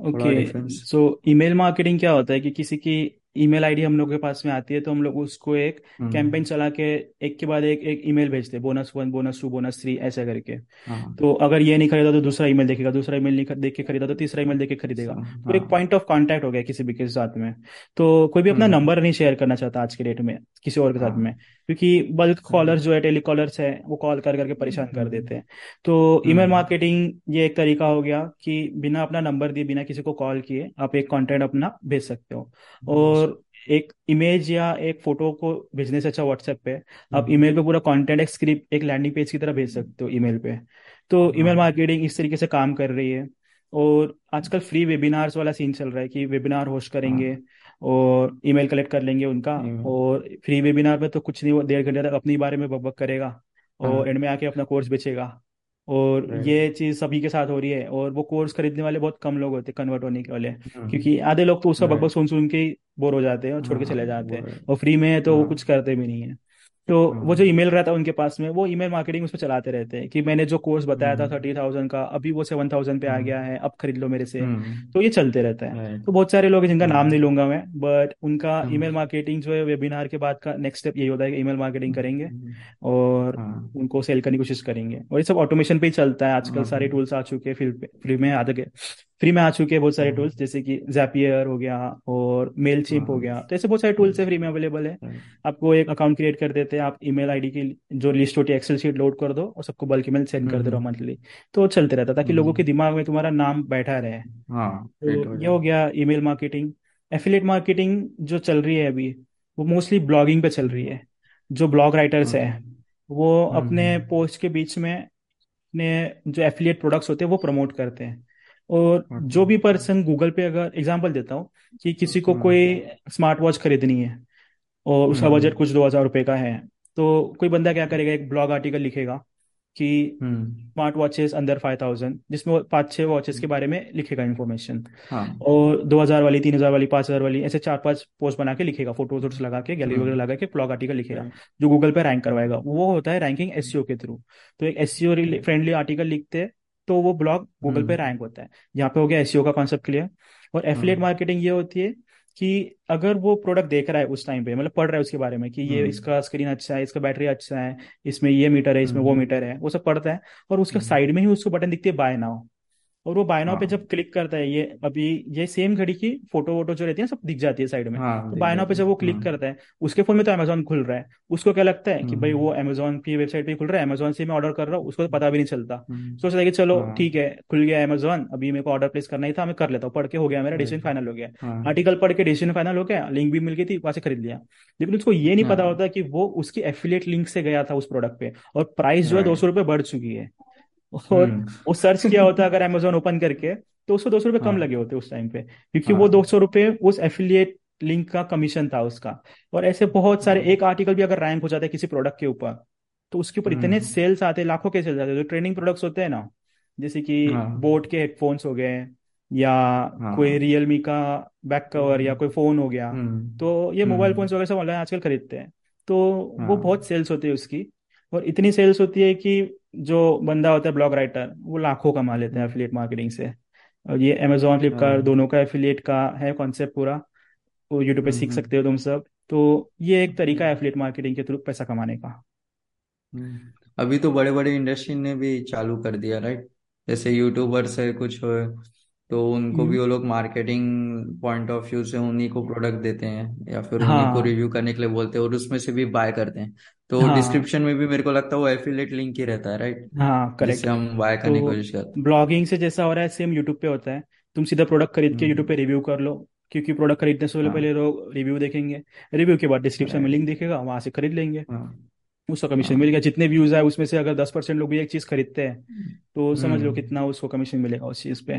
ओके सो ईमेल मार्केटिंग क्या होता है कि किसी की ईमेल आईडी हम लोग के पास में आती है तो हम लोग उसको एक कैंपेन हम्म। चला के एक के बाद एक एक ईमेल भेजते हैं bonus one bonus two bonus three ऐसा करके। हाँ तो अगर ये नहीं खरीदा तो दूसरा ईमेल देखेगा दूसरा ईमेल नहीं देख के खरीदा तो तीसरा ईमेल देख के खरीदेगा। तो एक हाँ। पॉइंट ऑफ़ कॉन्टेक्ट हो गया किसी भी के साथ में। तो कोई भी अपना हम्म नंबर नहीं शेयर करना चाहता आज के डेट में किसी और के साथ में। हाँ क्योंकि बल्क कॉलर जो है टेलीकॉलर्स है वो कॉल कर करके परेशान कर देते हम्म हैं। तो ईमेल हम्म। मार्केटिंग ये एक तरीका हो गया कि बिना अपना नंबर दिए बिना किसी को कॉल किए आप एक कंटेंट अपना भेज सकते हो। और एक इमेज या एक फ़ोटो को भेजने से अच्छा व्हाट्सएप पे आप हम्म। ईमेल पे पूरा कंटेंट एक स्क्रिप्ट एक लैंडिंग पेज की तरह भेज सकते हो ईमेल पे। तो ईमेल हाँ। मार्केटिंग इस तरीके से काम कर रही है। और आजकल फ्री वेबिनार्स वाला सीन चल रहा है कि वेबिनार होस्ट करेंगे हाँ। और ईमेल कलेक्ट कर लेंगे उनका और फ्री वेबिनार में तो कुछ नहीं वो डेढ़ घंटे तक अपने बारे में बकबक करेगा और हाँ। एंड में आके अपना कोर्स बेचेगा। और ये चीज़ सभी के साथ हो रही है और वो कोर्स खरीदने वाले बहुत कम लोग होते हैं कन्वर्ट होने के वाले। हम्म क्योंकि आधे लोग तो उसका बकबक सुन सुन के ही बोर हो जाते हैं और छोड़ के हाँ चले जाते हैं। और फ्री में है तो वो कुछ हाँ करते भी नहीं है। तो वो जो हाँ ईमेल रहता है उनके पास में वो ईमेल मार्केटिंग उस पर चलाते रहते हैं कि मैंने जो कोर्स बताया था हम्म। थर्टी थाउज़ेंड का अभी वो सेवन थाउज़ेंड पे आ गया हम्म है अब खरीद लो मेरे से। हम्म। तो ये चलते रहता है। तो बहुत सारे लोग हैं जिनका नाम नहीं हाँ लूँगा मैं बट उनका ईमेल मार्केटिंग जो है वेबिनार के बाद का नेक्स्ट स्टेप यही होता है कि ईमेल मार्केटिंग करेंगे और हाँ। उनको सेल करने की कोशिश करेंगे। और ये सब ऑटोमेशन पे ही चलता है आजकल हाँ सारे टूल्स आ चुके हैं फ्री में आ गए। फ्री में आ चुके हैं बहुत सारे हाँ टूल्स जैसे कि जैपियर हो गया और मेल हो हाँ। गया। तो ऐसे बहुत सारे टूल्स है फ्री में अवेलेबल है। आपको एक अकाउंट क्रिएट कर देते हैं आप ईमेल आईडी की जो लिस्ट होती है एक्सेल शीट लोड कर दो और सबको बल्क ईमेल सेंड कर दे रहो हम्म। मंथली तो चलते रहता ताकि लोगों के हम्म। दिमाग में तुम्हारा नाम बैठा रहे। हाँ तो हो ये हो गया ईमेल मार्केटिंग एफिलिएट मार्केटिंग जो चल रही है अभी वो मोस्टली ब्लॉगिंग पे चल रही है। जो ब्लॉग राइटर्स है वो अपने हम्म। पोस्ट के बीच में अपने जो एफिलिएट प्रोडक्ट्स होते हैं वो प्रमोट करते हैं। और जो भी पर्सन गूगल पे अगर एग्जांपल देता हूँ कि किसी को हम्म कोई स्मार्ट वॉच खरीदनी है और उसका बजट हम्म कुछ दो हज़ार रुपये का है। तो कोई बंदा क्या करेगा एक ब्लॉग आर्टिकल लिखेगा कि हम्म। स्मार्ट वॉचेस अंदर फाइव थाउज़ेंड जिसमें वो पाँच छः वॉचेस के बारे में लिखेगा इन्फॉर्मेशन हाँ। और दो हज़ार वाली तीन हज़ार वाली पाँच हज़ार वाली ऐसे चार पाँच पोस्ट बना के लिखेगा फ़ोटो वोटोस लगा के गैलरी वगैरह हम्म। लगा के ब्लॉग आर्टिकल लिखेगा राइट जो गूगल पे रैंक करवाएगा। वो होता है रैंकिंग एसईओ के थ्रू तो एक एसईओ फ्रेंडली आर्टिकल लिखते हैं तो वो ब्लॉग गूगल पे हम्म। रैंक होता है। यहाँ पे हो गया एसईओ का कॉन्सेप्ट क्लियर और एफिलिएट हाँ मार्केटिंग ये होती है कि अगर वो प्रोडक्ट देख रहा है उस टाइम पे मतलब पढ़ रहा है उसके बारे में कि ये हम्म। इसका स्क्रीन अच्छा है इसका बैटरी अच्छा है इसमें ये मीटर है इसमें वो हम्म। मीटर है वो सब पढ़ता है और उसके हम्म, साइड में ही उसको बटन दिखती है बाय नाउ और वो बाय नाउ पे हाँ। जब क्लिक करता है ये अभी ये सेम घड़ी की फ़ोटो वोटो जो रहती है सब दिख जाती है साइड में। हाँ तो दिख बाय नाउ पे जब वो हाँ। क्लिक करता है उसके फ़ोन में तो अमेजोन खुल रहा है। उसको क्या लगता है कि भाई हम्म। वो अमेजोन की वेबसाइट पे खुल रहा है अमेजोन से मैं ऑर्डर कर रहा हूँ उसको तो पता भी नहीं चलता। हम्म। सोचता है कि चलो हाँ। ठीक है खुल गया अमेजोन अभी मेरे को ऑर्डर प्लेस करना ही था मैं कर लेता हूँ पढ़ के हो गया मेरा डिसीज़न फाइनल हो गया। हाँ। आर्टिकल पढ़ के डिसीज़न फाइनल हो गया लिंक भी मिल गई थी वहाँ से खरीद लिया। लेकिन उसको ये नहीं पता हाँ होता कि वो उसकी एफिलिएट लिंक से गया था उस प्रोडक्ट पे और प्राइस जो है दो सौ रुपये बढ़ चुकी है। और हम्म। वो सर्च किया होता अगर अमेजोन ओपन करके तो उसको दो सौ रुपये कम हाँ। लगे होते उस टाइम पे क्योंकि वो दो हाँ सौ रुपये उस एफिलिएट लिंक का कमीशन था उसका। और ऐसे बहुत सारे हाँ। एक आर्टिकल भी अगर रैंक हो जाता है किसी प्रोडक्ट के ऊपर तो उसके ऊपर इतने हम्म। सेल्स आते हैं लाखों के सेल्स आते हैं जो ट्रेंडिंग प्रोडक्ट्स होते हैं ना जैसे कि बोट के हेडफोन्स हो गए या कोई रियलमी का बैक कवर या कोई फ़ोन हो गया हम्म। तो ये मोबाइल फ़ोन वगैरह सब ऑनलाइन आजकल खरीदते हैं। तो वो बहुत सेल्स होती है उसकी। और इतनी सेल्स होती है कि जो बंदा होता है ब्लॉग राइटर वो लाखों कमा लेते हैं एफिलिएट मार्केटिंग से। और ये अमेजोन फ्लिपकार्ट हाँ। दोनों का एफिलिएट का है कॉन्सेप्ट पूरा। वो यूट्यूब पे सीख सकते हम्म हो तुम सब। तो ये एक तरीका है एफिलिएट मार्केटिंग के थ्रू पैसा कमाने का। हम्म। अभी तो बड़े बड़े इंडस्ट्री ने भी चालू कर दिया राइट जैसे यूट्यूबर्स है कुछ तो उनको भी हम्म। वो लोग मार्केटिंग पॉइंट ऑफ़ व्यू से उन्हीं को प्रोडक्ट देते हैं या फिर उन्हीं को हाँ। रिव्यू करने के लिए बोलते हैं और उसमें से भी बाय करते हैं। तो हाँ। डिस्क्रिप्शन में भी मेरे को लगता है वो एफिलेट लिंक ही रहता है राइट हाँ करेक्ट जिससे हम बाय करने की तो कोशिश करते हैं। ब्लॉगिंग से जैसा हो रहा है सेम यूट्यूब पे होता है। तुम सीधा प्रोडक्ट खरीद के यूट्यूब पे रिव्यू कर लो क्योंकि प्रोडक्ट खरीदने से पहले हाँ। पहले लोग रिव्यू देखेंगे। रिव्यू के बाद डिस्क्रिप्शन में लिंक दिखेगा वहाँ से खरीद लेंगे। हाँ। उसका कमीशन हाँ। मिल गया। जितने व्यूज़ आए उसमें से अगर दस परसेंट लोग भी एक चीज़ खरीदते हैं तो समझ लो हम्म। कितना उसको कमीशन मिलेगा उस चीज़ पे।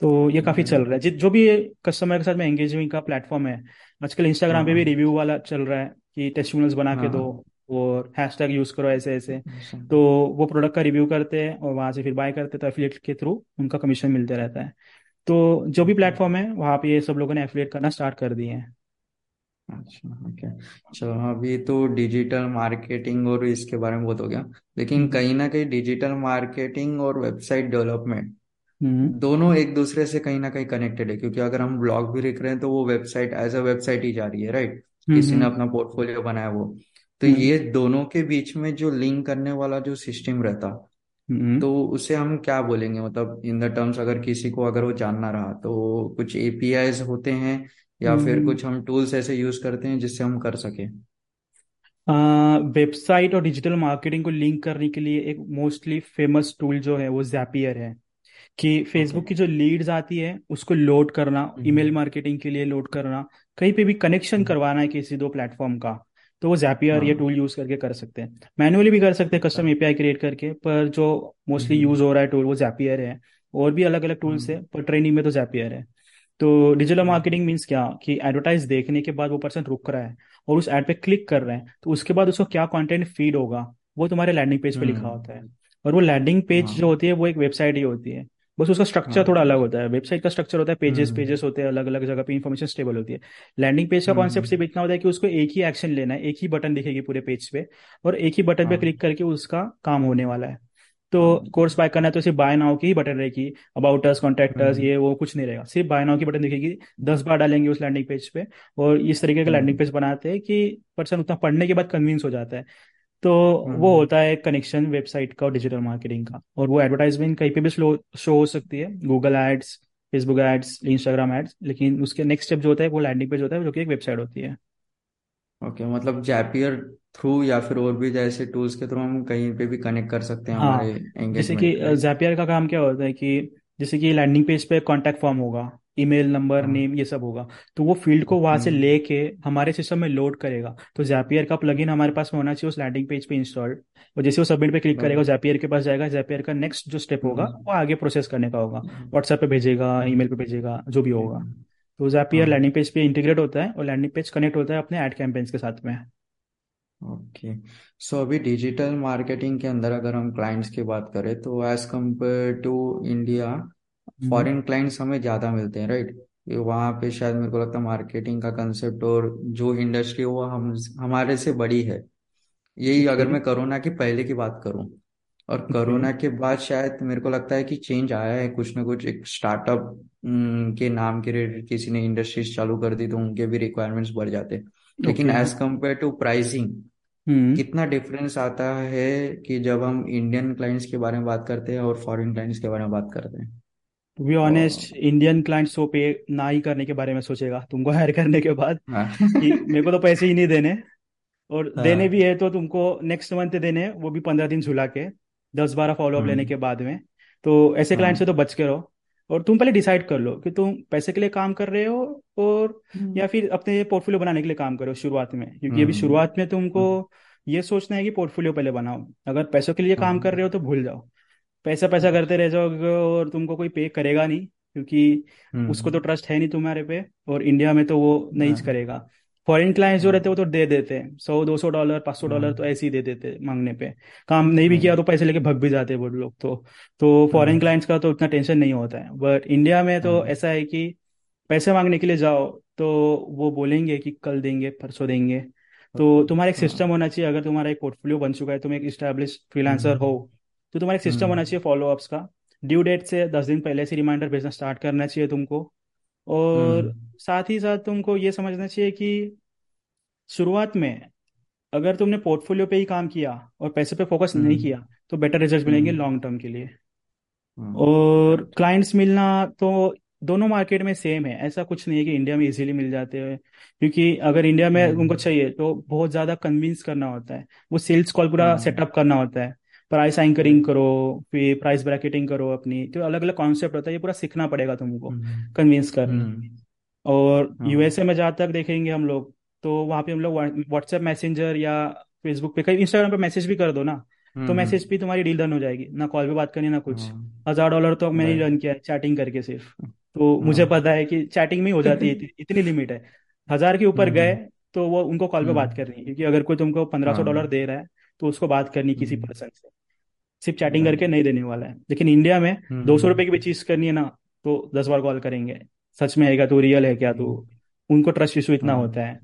तो ये काफ़ी चल रहा है। जो भी कस्टमर के साथ में एंगेजिंग का प्लेटफॉर्म है आजकल इंस्टाग्राम पे भी हाँ। रिव्यू वाला चल रहा है कि टेस्टिमोनियल्स बना के दो हाँ। और हैशटैग यूज़ करो ऐसे ऐसे। अच्छा, तो वो प्रोडक्ट का रिव्यू करते हैं और वहाँ से फिर बाय करते हैं तो एफिलिएट के थ्रू उनका कमीशन मिलते रहता है। तो जो भी प्लेटफॉर्म है वहाँ पे ये सब लोगों ने एफिलिएट करना स्टार्ट कर दिए हैं। अच्छा ओके चलो अभी तो डिजिटल मार्केटिंग और इसके बारे में बहुत हो गया। लेकिन हम्म। कहीं ना कहीं डिजिटल मार्केटिंग और वेबसाइट डेवलपमेंट हम्म। दोनों एक दूसरे से कहीं ना कहीं कनेक्टेड है क्योंकि अगर हम ब्लॉग भी लिख रहे हैं तो वो वेबसाइट एज अ वेबसाइट ही जा रही है राइट हम्म किसी ने हम्म। अपना पोर्टफोलियो बनाया वो। तो हम्म। ये दोनों के बीच में जो लिंक करने वाला जो सिस्टम रहता हम्म। तो उसे हम क्या बोलेंगे? मतलब इन द टर्म्स अगर किसी को अगर वो जानना रहा तो कुछ एपीआईज होते हैं या फिर हम्म। कुछ हम टूल्स ऐसे यूज़ करते हैं जिससे हम कर सके? वेबसाइट और डिजिटल मार्केटिंग को लिंक करने के लिए एक मोस्टली फ़ेमस टूल जो है वो जैपियर है। कि फेसबुक की जो लीड्स आती है उसको लोड करना ईमेल हम्म मार्केटिंग के लिए लोड करना कहीं पे भी कनेक्शन हम्म, करवाना है किसी दो प्लेटफॉर्म का तो वो जैपियर ये हाँ टूल यूज़ करके कर सकते हैं। मैनुअली भी कर सकते हैं कस्टम एपीआई क्रिएट करके पर जो मोस्टली यूज़ हम्म हो रहा है टूल वो जैपियर है और भी अलग अलग टूल्स है पर ट्रेनिंग में तो जैपियर है। तो डिजिटल मार्केटिंग मीन्स क्या? कि एडवर्टाइज देखने के बाद वो पर्सन रुक रहा है और उस एड पे क्लिक कर रहे हैं तो उसके बाद उसको क्या कंटेंट फ़ीड होगा वो तुम्हारे लैंडिंग पेज पे लिखा होता है और वो लैंडिंग पेज जो हाँ होती है वो एक वेबसाइट ही होती है। बस उसका स्ट्रक्चर थोड़ा हाँ अलग होता है। वेबसाइट का स्ट्रक्चर होता है पेजेस हम्म। पेजेस होते हैं अलग अलग जगह पे इंफॉर्मेशन स्टेबल होती है। लैंडिंग पेज का कॉन्सेप्ट हम्म सिर्फ़ इतना होता है कि उसको एक ही एक्शन लेना है एक ही बटन दिखेगी पूरे पेज पे और एक ही बटन पे हाँ। क्लिक करके उसका काम होने वाला है। तो हाँ। कोर्स बाय करना है तो सिर्फ़ बाय नाउ की ही बटन रहेगी। अबाउट अस कॉन्टेक्ट अस हम्म। ये वो कुछ नहीं रहेगा। सिर्फ़ बाय नाउ की बटन दिखेगी दस बार डालेंगे उस लैंडिंग पेज पे और इस तरीके का लैंडिंग हम्म पेज बनाते हैं कि पर्सन उतना पढ़ने के बाद कन्विंस हो जाता है। तो वो हम्म। होता है कनेक्शन वेबसाइट का और डिजिटल मार्केटिंग का। और वो एडवर्टाइजमेंट कहीं पे भी स्लो शो हो सकती है। Google ads Facebook ads Instagram ads लेकिन उसके नेक्स्ट स्टेप जो होता है वो लैंडिंग पेज होता है जो कि एक वेबसाइट होती है। ओके okay, मतलब जैपियर थ्रू या फिर और भी जैसे टूल्स के थ्रू हम कहीं पे भी कनेक्ट कर सकते हैं हमारे हाँ जैसे कि जैपियर का काम क्या होता है कि जैसे कि लैंडिंग पेज पे कांटेक्ट फॉर्म होगा। ईमेल नंबर हाँ। नेम ये सब होगा। तो वो फ़ील्ड को वहाँ से हम्म। लेके हमारे सिस्टम में लोड करेगा। तो जैपियर का प्लगइन हमारे पास में होना चाहिए उस लैंडिंग पेज पे इंस्टॉल्ड और जैसे वो सबमिट पे क्लिक करेगा जैपियर के पास जाएगा जैपियर का नेक्स्ट जो स्टेप होगा हम्म। वो आगे प्रोसेस करने का होगा। हम्म, व्हाट्सएप पे भेजेगा हम्म, ईमेल पे भेजेगा जो भी होगा। हम्म, तो जैपियर हाँ। लैंडिंग पेज पे इंटीग्रेट होता है और लैंडिंग पेज कनेक्ट होता है अपने एड कैंपेन्स के साथ में। ओके। सो अभी डिजिटल मार्केटिंग के अंदर अगर हम क्लाइंट्स की बात करें तो as compare to India hmm foreign clients हमें ज़्यादा मिलते हैं राइट? वहाँ पे शायद मेरे को लगता है मार्केटिंग का कंसेप्ट और जो इंडस्ट्री वो हम हमारे से बड़ी है। यही अगर मैं कोरोना के पहले की बात करूँ और कोरोना के बाद शायद मेरे को लगता है कि चेंज आया है कुछ ना कुछ एक स्टार्टअप के नाम के रिलेटेड किसी ने इंडस्ट्रीज़ चालू कर दी तो उनके भी रिक्वायरमेंट्स बढ़ जाते लेकिन एज कंपेयर टू प्राइसिंग हम्म। कितना डिफरेंस आता है कि जब हम इंडियन क्लाइंट्स के बारे में बात करते हैं और फॉरेन क्लाइंट्स के बारे में बात करते हैं। To be honest Indian client so पे ना ही करने के बारे में सोचेगा। तुमको हायर करने के बाद हाँ। कि मेरे को तो पैसे ही नहीं देने। और देने भी हाँ है तो तुमको नेक्स्ट मंथ देने वो भी पंद्रह दिन झुला के दस बारह फॉलोअप लेने हम्म। के बाद में। तो ऐसे क्लाइंट से हाँ तो बच के रहो। और तुम पहले डिसाइड कर लो कि तुम पैसे के लिए काम कर रहे हो और हम्म। या फिर अपने पोर्टफोलियो बनाने के लिए काम करो शुरुआत में। क्योंकि अभी हम्म। शुरुआत में तुमको ये सोचना है कि पोर्टफोलियो पहले बनाओ। अगर पैसों के लिए काम कर हाँ रहे हो तो भूल जाओ। पैसा पैसा करते रह जाओगे और तुमको कोई पे करेगा नहीं क्योंकि उसको तो हम्म ट्रस्ट है नहीं तुम्हारे पे और इंडिया में तो वो नहीं हाँ। करेगा। फॉरेन क्लाइंट्स जो रहते हैं हाँ वो तो दे देते हैं। सौ दो सौ डॉलर पाँच सौ डॉलर तो हाँ ऐसे ही दे देते हैं मांगने पे। काम नहीं भी किया हाँ तो पैसे लेके भग भी जाते हैं वो लोग तो। तो फॉरेन हाँ। क्लाइंट्स का तो उतना टेंशन नहीं होता है। बट इंडिया में तो हाँ। ऐसा है कि पैसे मांगने के लिए जाओ तो वो बोलेंगे कि कल देंगे परसों देंगे। तो तुम्हारा एक हाँ। सिस्टम होना चाहिए। अगर तुम्हारा एक पोर्टफोलियो बन चुका है तुम एक इस्टेब्लिश फ्रीलांसर हो हम्म तो तुम्हारा एक सिस्टम होना हम्म चाहिए फॉलोअप्स का। ड्यू डेट से दस दिन पहले से रिमाइंडर भेजना स्टार्ट करना चाहिए तुमको। और हम्म। साथ ही साथ तुमको ये समझना चाहिए कि शुरुआत में अगर तुमने पोर्टफोलियो पे ही काम किया और पैसे पे फोकस नहीं हम्म। किया तो बेटर रिज़ल्ट मिलेंगे लॉन्ग टर्म के लिए। और क्लाइंट्स मिलना तो दोनों मार्केट में सेम है। ऐसा कुछ नहीं है कि इंडिया में इजीली मिल जाते हैं। क्योंकि अगर इंडिया में उनको चाहिए तो बहुत ज़्यादा कन्विंस करना होता है। वो सेल्स कॉल पूरा सेटअप करना होता है। प्राइस एंकरिंग करो फिर प्राइस ब्रैकेटिंग करो अपनी तो अलग अलग कॉन्सेप्ट होता है ये पूरा सीखना पड़ेगा तुमको हम्म कन्विंस करना हम्म। और हाँ। यूएसए में जहाँ तक देखेंगे हम लोग तो वहाँ पे हम लोग व्हाट्सएप मैसेंजर या फेसबुक पे कहीं इंस्टाग्राम पे मैसेज भी कर दो ना तो हम्म। मैसेज पे तुम्हारी डील डन हो जाएगी। ना कॉल पे बात करनी ना कुछ। हाँ। हज़ार डॉलर तो मैंने रन किया है चैटिंग करके सिर्फ़। तो मुझे हाँ पता है कि चैटिंग में ही हो जाती है इतनी, लिमिट है। हज़ार के ऊपर गए हम्म। तो वो उनको कॉल पे बात हम्म करनी है क्योंकि अगर कोई तुमको पंद्रह सौ डॉलर हाँ दे रहा है तो उसको बात करनी किसी हम्म। पर्सन से। सिर्फ़ चैटिंग करके नहीं देने वाला है। लेकिन इंडिया में दो सौ हम्म। रुपए की भी चीज़ करनी है ना तो दस बार कॉल करेंगे। सच में है क्या तू? रियल है क्या तू? हम्म, उनको ट्रस्ट इशू इतना हाँ। होता है।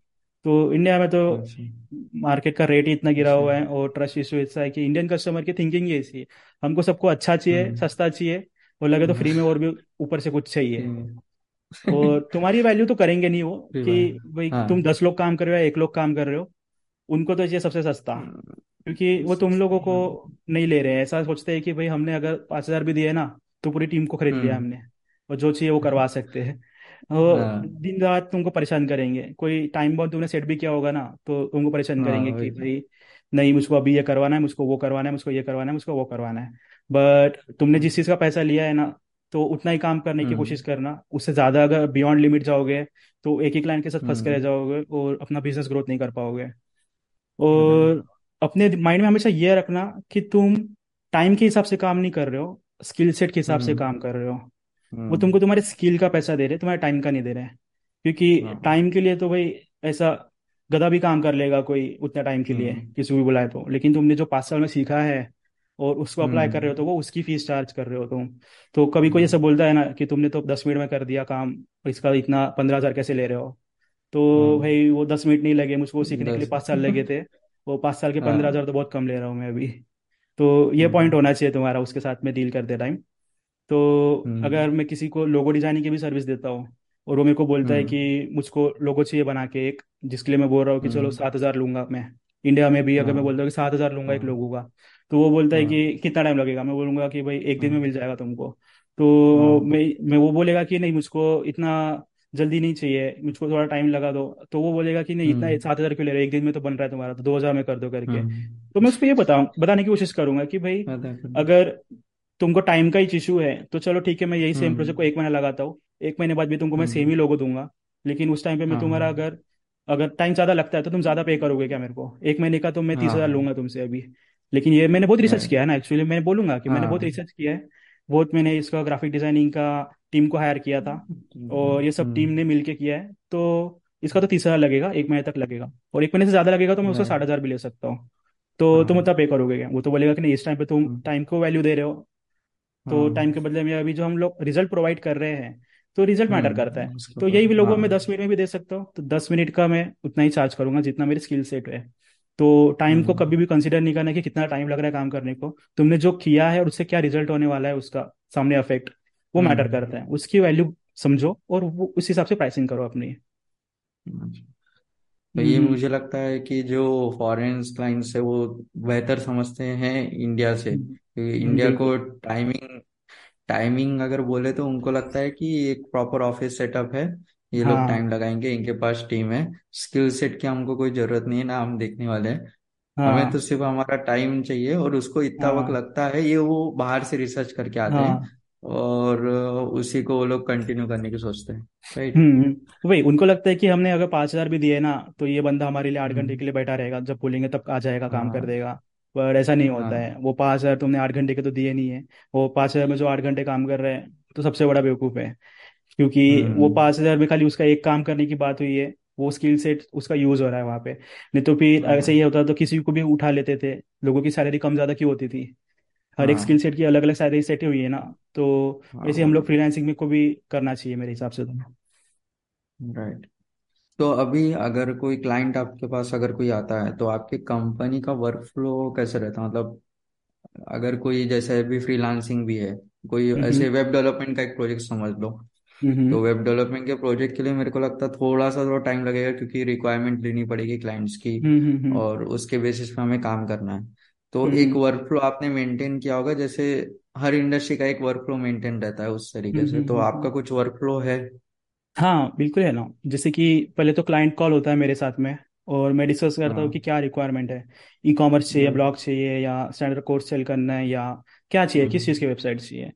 तो इंडिया में तो अच्छा। मार्केट का रेट ही इतना गिरा अच्छा हुआ है और ट्रस्ट इशू ऐसा है कि इंडियन कस्टमर की थिंकिंग ही ऐसी है। हमको सबको अच्छा चाहिए हम्म। सस्ता चाहिए और लगे तो फ्री में और भी ऊपर से कुछ चाहिए। हम्म, और तुम्हारी वैल्यू तो करेंगे नहीं वो कि भाई तुम हाँ दस लोग काम कर रहे हो एक लोग काम कर रहे हो उनको तो चाहिए सबसे सस्ता। हम्म, क्योंकि वो तुम लोगों को हाँ। नहीं ले रहे हैं। ऐसा सोचते हैं कि भाई हमने अगर पाँच हज़ार भी दिए ना तो पूरी टीम को खरीद लिया हम्म। हमने। और जो चाहिए वो करवा सकते हैं। वो हाँ। दिन रात तुमको परेशान करेंगे। कोई टाइम बाउंड तुमने सेट भी किया होगा ना तो तुमको परेशान हाँ करेंगे कि तो। भाई नहीं मुझको अभी ये करवाना है मुझको वो करवाना है मुझको ये करवाना है मुझको वो करवाना है। बट तुमने जिस चीज़ का पैसा लिया है ना तो उतना ही काम करने की कोशिश हम्म करना। उससे ज़्यादा अगर बियॉन्ड लिमिट जाओगे तो एक ही क्लाइंट के साथ फंस के रह हम्म। जाओगे और अपना बिज़नेस ग्रोथ नहीं कर पाओगे। और अपने माइंड में हमेशा ये रखना कि तुम टाइम के हिसाब से काम नहीं कर रहे हो स्किल सेट के हिसाब से हम्म। काम कर रहे हो। वो हम्म तुमको तुम्हारे स्किल का पैसा दे रहे हैं तुम्हारे टाइम का नहीं दे रहे। क्योंकि हाँ। टाइम के लिए तो भाई ऐसा गधा भी काम कर लेगा कोई उतना टाइम के लिए हम्म। किसी को भी बुलाए तो। लेकिन तुमने जो पाँच साल में सीखा है और उसको अप्लाई कर रहे हो तो वो उसकी फ़ीस चार्ज कर रहे हो तुम। तो कभी कोई ऐसा बोलता है ना कि तुमने तो दस मिनट में कर दिया काम इसका इतना पंद्रह हज़ार कैसे ले रहे हो? तो हाँ भाई वो दस मिनट नहीं लगे मुझको सीखने के लिए पाँच साल लगे थे। वो पाँच साल के पंद्रह हाँ हज़ार तो बहुत कम ले रहा हूँ मैं अभी। तो ये पॉइंट हम्म होना चाहिए तुम्हारा उसके साथ में डील करते टाइम तो हम्म। अगर मैं किसी को लोगो डिज़ाइनिंग की भी सर्विस देता हूँ और वो मेरे को बोलता है हम्म। कि मुझको लोगो चाहिए बना के एक जिसके लिए मैं बोल रहा हूँ कि चलो सात हज़ार लूँगा मैं। इंडिया में भी अगर मैं हाँ। बोलता हूँ कि सात हज़ार लूँगा एक हाँ। लोगों का तो वो बोलता है हाँ। कि कितना टाइम लगेगा? मैं बोलूँगा कि भाई एक दिन में हाँ। मिल जाएगा तुमको। तो हाँ। मैं मैं वो बोलेगा कि नहीं मुझको इतना जल्दी नहीं चाहिए मुझको थोड़ा टाइम लगा दो। तो वो बोलेगा कि नहीं इतना हम्म। सात हज़ार क्यों ले रहे एक दिन में तो बन रहा है तुम्हारा तो दो हज़ार में कर दो करके। हम्म। तो मैं उसको ये बताऊँ बताने की कोशिश करूँगा कि भाई अगर तुमको टाइम का ही इशू है तो चलो ठीक है मैं यही सेम प्रोजेक्ट हम्म को एक महीना लगाता हूँ। एक महीने बाद भी तुमको मैं सेम ही लोगो दूँगा। लेकिन उस टाइम पे मैं तुम्हारा हाँ। अगर अगर टाइम ज़्यादा लगता है तो तुम ज़्यादा पे करोगे क्या मेरे को? एक महीने का तो मैं तीस हज़ार हाँ। लूँगा तुमसे अभी। लेकिन ये मैंने बहुत रिसर्च किया है ना एक्चुअली मैं बोलूँगा कि मैंने बहुत हाँ रिसर्च किया है। बहुत मैंने इसका ग्राफिक डिज़ाइनिंग का टीम को हायर किया था और ये सब टीम हम्म। ने मिलके किया है। तो इसका तो तीस हज़ार लगेगा एक महीने तक लगेगा। और एक महीने से ज़्यादा लगेगा तो मैं उसको साठ हज़ार भी ले सकता हूँ। तो तुम हाँ उतना पे करोगे क्या? वो तो बोलेगा कि नहीं इस टाइम पे तुम हम्म, टाइम को वैल्यू दे रहे हो। तो हाँ। टाइम के बदले में अभी जो हम लोग रिज़ल्ट प्रोवाइड कर रहे हैं तो रिज़ल्ट मैटर करता है। हम्म तो यही भी लोगों में हाँ। दस मिनट में भी दे सकता हूँ। तो दस मिनट का मैं उतना ही चार्ज करूँगा जितना मेरी स्किल सेट है। तो टाइम को हम्म। कभी भी कंसिडर नहीं करना कि कितना टाइम लग रहा है काम करने को। तुमने जो किया है और उससे क्या रिज़ल्ट होने वाला है उसका सामने इफ़ेक्ट वो मैटर हम्म करता है। उसकी वैल्यू समझो और वो उस हिसाब से प्राइसिंग करो अपनी। अच्छा। तो ये हम्म। मुझे लगता है कि जो फॉरेन क्लाइंट्स है वो बेहतर समझते हैं इंडिया से। क्योंकि इंडिया को टाइमिंग टाइमिंग अगर बोले तो उनको लगता है कि एक प्रॉपर ऑफ़िस सेटअप है। ये लोग हाँ। टाइम लगाएँगे इनके पास टीम है। स्किल सेट की हमको कोई ज़रूरत नहीं है ना हम देखने वाले हैं। हमें तो हाँ। सिर्फ़ हमारा टाइम चाहिए और उसको इतना वक्त हाँ। लगता है ये वो बाहर से रिसर्च करके आते हैं। हाँ। और उसी को वो लोग कंटिन्यू करने की सोचते हैं राइट हम्म वही उनको लगता है कि हमने अगर पाँच हज़ार भी दिए ना तो ये बंदा हमारे लिए आठ घंटे हम्म के लिए बैठा रहेगा। जब बोलेंगे तब आ जाएगा काम कर हाँ। देगा। पर ऐसा नहीं होता हाँ। है। वो पाँच हज़ार तुमने आठ घंटे के तो दिए नहीं है। वो पाँच हज़ार में जो आठ घंटे काम कर रहे हैं तो सबसे बड़ा बेवकूफ़ है। क्योंकि वो पाँच हज़ार में खाली उसका एक काम करने की बात हुई है वो स्किल सेट उसका यूज़ हो रहा है वहाँ पे। नहीं तो फिर ऐसे ही। हाँ होता तो किसी को भी उठा लेते थे लोगों की सैलरी कम ज़्यादा क्यों होती थी? हर एक स्किल हाँ सेट की अलग अलग सैलरी सेट हुई है ना तो हाँ वैसे हम लोग फ्रीलांसिंग में को भी करना चाहिए मेरे हिसाब से तो। राइट तो अभी अगर कोई क्लाइंट आपके पास अगर कोई आता है तो आपकी कंपनी का वर्क फ्लो कैसे रहता है? मतलब अगर कोई जैसे अभी फ्रीलांसिंग भी है कोई हम्म ऐसे वेब डेवलपमेंट का एक प्रोजेक्ट समझ लो हम्म तो वेब डेवलपमेंट के प्रोजेक्ट के लिए मेरे को लगता है थोड़ा सा थोड़ा टाइम लगेगा क्योंकि रिक्वायरमेंट लेनी पड़ेगी क्लाइंट्स की हम्म हम्म हम्म और उसके बेसिस पे हमें काम करना है। तो हम्म एक हम्म वर्क फ्लो आपने मेंटेन किया होगा जैसे हर इंडस्ट्री का एक वर्क फ्लो मेंटेन रहता है उस हम्म तरीके से। हम्म तो हम्म, हम्म। आपका कुछ वर्क फ्लो है? हाँ बिल्कुल है ना। जैसे कि पहले तो क्लाइंट कॉल होता है मेरे साथ में और मैं डिस्कस करता हूँ कि हाँ क्या रिक्वायरमेंट है। ई कॉमर्स चाहिए ब्लॉग चाहिए या स्टैंडर्ड कोर्स सेल करना है या क्या चाहिए किस चीज़ हम्म की वेबसाइट चाहिए।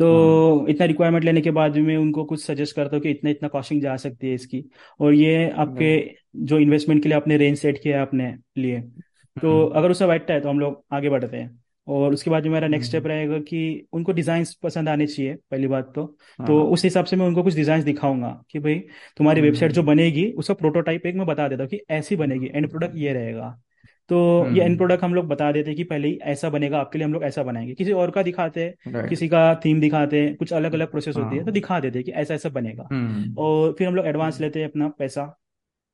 तो इतना रिक्वायरमेंट लेने के बाद भी मैं उनको कुछ सजेस्ट करता हूँ कि इतना इतना कॉस्टिंग जा सकती है इसकी। और ये आपके जो इन्वेस्टमेंट के लिए आपने रेंज सेट किया है अपने लिए। तो हम्म। अगर उससे बैठता है तो हम लोग आगे बढ़ते हैं। और उसके बाद जो मेरा नेक्स्ट स्टेप हम्म रहेगा कि उनको डिज़ाइन पसंद आने चाहिए पहली बात तो। तो हाँ। उस हिसाब से मैं उनको कुछ डिज़ाइन दिखाऊँगा कि भाई तुम्हारी वेबसाइट जो हम्म। बनेगी उसका प्रोटोटाइप एक मैं बता देता हूँ कि ऐसी बनेगी एंड प्रोडक्ट ये रहेगा। तो ये एंड हम्म। प्रोडक्ट हम लोग बता देते हैं कि पहले ही ऐसा बनेगा आपके लिए हम लोग ऐसा बनाएँगे। किसी और का दिखाते हैं किसी का थीम दिखाते हैं कुछ अलग अलग प्रोसेस होती है तो दिखा देते हैं कि ऐसा ऐसा बनेगा। हम्म। और फिर हम लोग एडवांस लेते हैं अपना पैसा।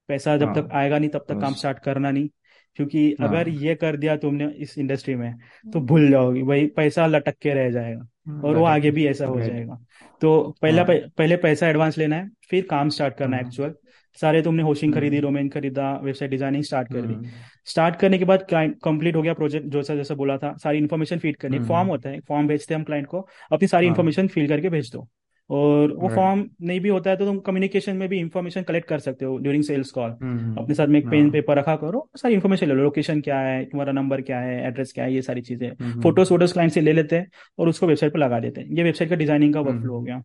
पैसा जब तक हाँ। आएगा नहीं तब तक काम स्टार्ट करना नहीं। क्योंकि अगर हाँ ये कर दिया तुमने इस इंडस्ट्री में तो भूल जाओगी भाई पैसा लटक के रह जाएगा। और वो आगे भी ऐसा हो जाएगा। तो पहला हाँ। पहले पैसा एडवांस लेना है फिर काम स्टार्ट करना हाँ एक्चुअल सारे तुमने होशिंग खरीदी हम्म डोमेन खरीदा वेबसाइट डिज़ाइनिंग स्टार्ट कर दी। हम्म। स्टार्ट करने के बाद क्लाइंट कंप्लीट हो गया प्रोजेक्ट जैसा जैसा बोला था सारी इन्फॉर्मेशन फ़ीड करनी। फॉर्म हम्म होता है फॉर्म भेजते हैं हम क्लाइंट को अपनी सारी हाँ। इन्फॉर्मेशन फिल करके भेज दो। और वो फॉर्म नहीं भी होता है तो तुम कम्युनिकेशन में भी इन्फॉर्मेशन कलेक्ट कर सकते हो ड्यूरिंग सेल्स कॉल अपने साथ में एक हम्म पेन हाँ। पेपर रखा करो सारी इन्फॉर्मेशन ले लो। लोकेशन क्या है तुम्हारा नंबर क्या है एड्रेस क्या है ये सारी चीज़ें। हम्म फ़ोटोज़ वोटोज क्लाइंट से ले लेते हैं और उसको वेबसाइट पर लगा देते हैं। ये वेबसाइट का डिज़ाइनिंग का वर्क फ्लो हो हम्म गया।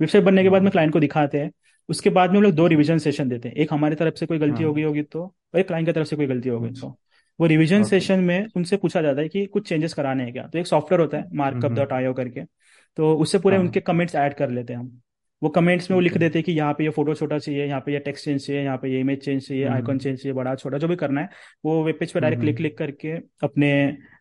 वेबसाइट बनने के बाद में हाँ क्लाइंट को दिखाते हैं। उसके बाद में हम लोग दो रिवीजन सेशन देते हैं। एक हमारी तरफ़ से कोई गलती हो। गई हाँ होगी तो और एक क्लाइंट की तरफ़ से कोई गलती हो गई अच्छा। तो। वो रिवीजन सेशन में उनसे पूछा जाता है कि कुछ चेंजेस कराने हैं क्या? तो एक सॉफ्टवेयर होता है मार्कअप डॉट आईओ करके। तो उससे पूरे उनके हाँ कमेंट्स ऐड कर लेते हैं हम। वो कमेंट्स में वो लिख देते हैं कि यहाँ पे ये फ़ोटो छोटा चाहिए यहाँ पे ये टेक्स्ट चेंज चाहिए यहाँ पे ये इमेज चेंज चाहिए आइकॉन हम्म चेंज चाहिए बड़ा छोटा जो भी करना है वो वेब पेज पर डायरेक्ट क्लिक क्लिक करके अपने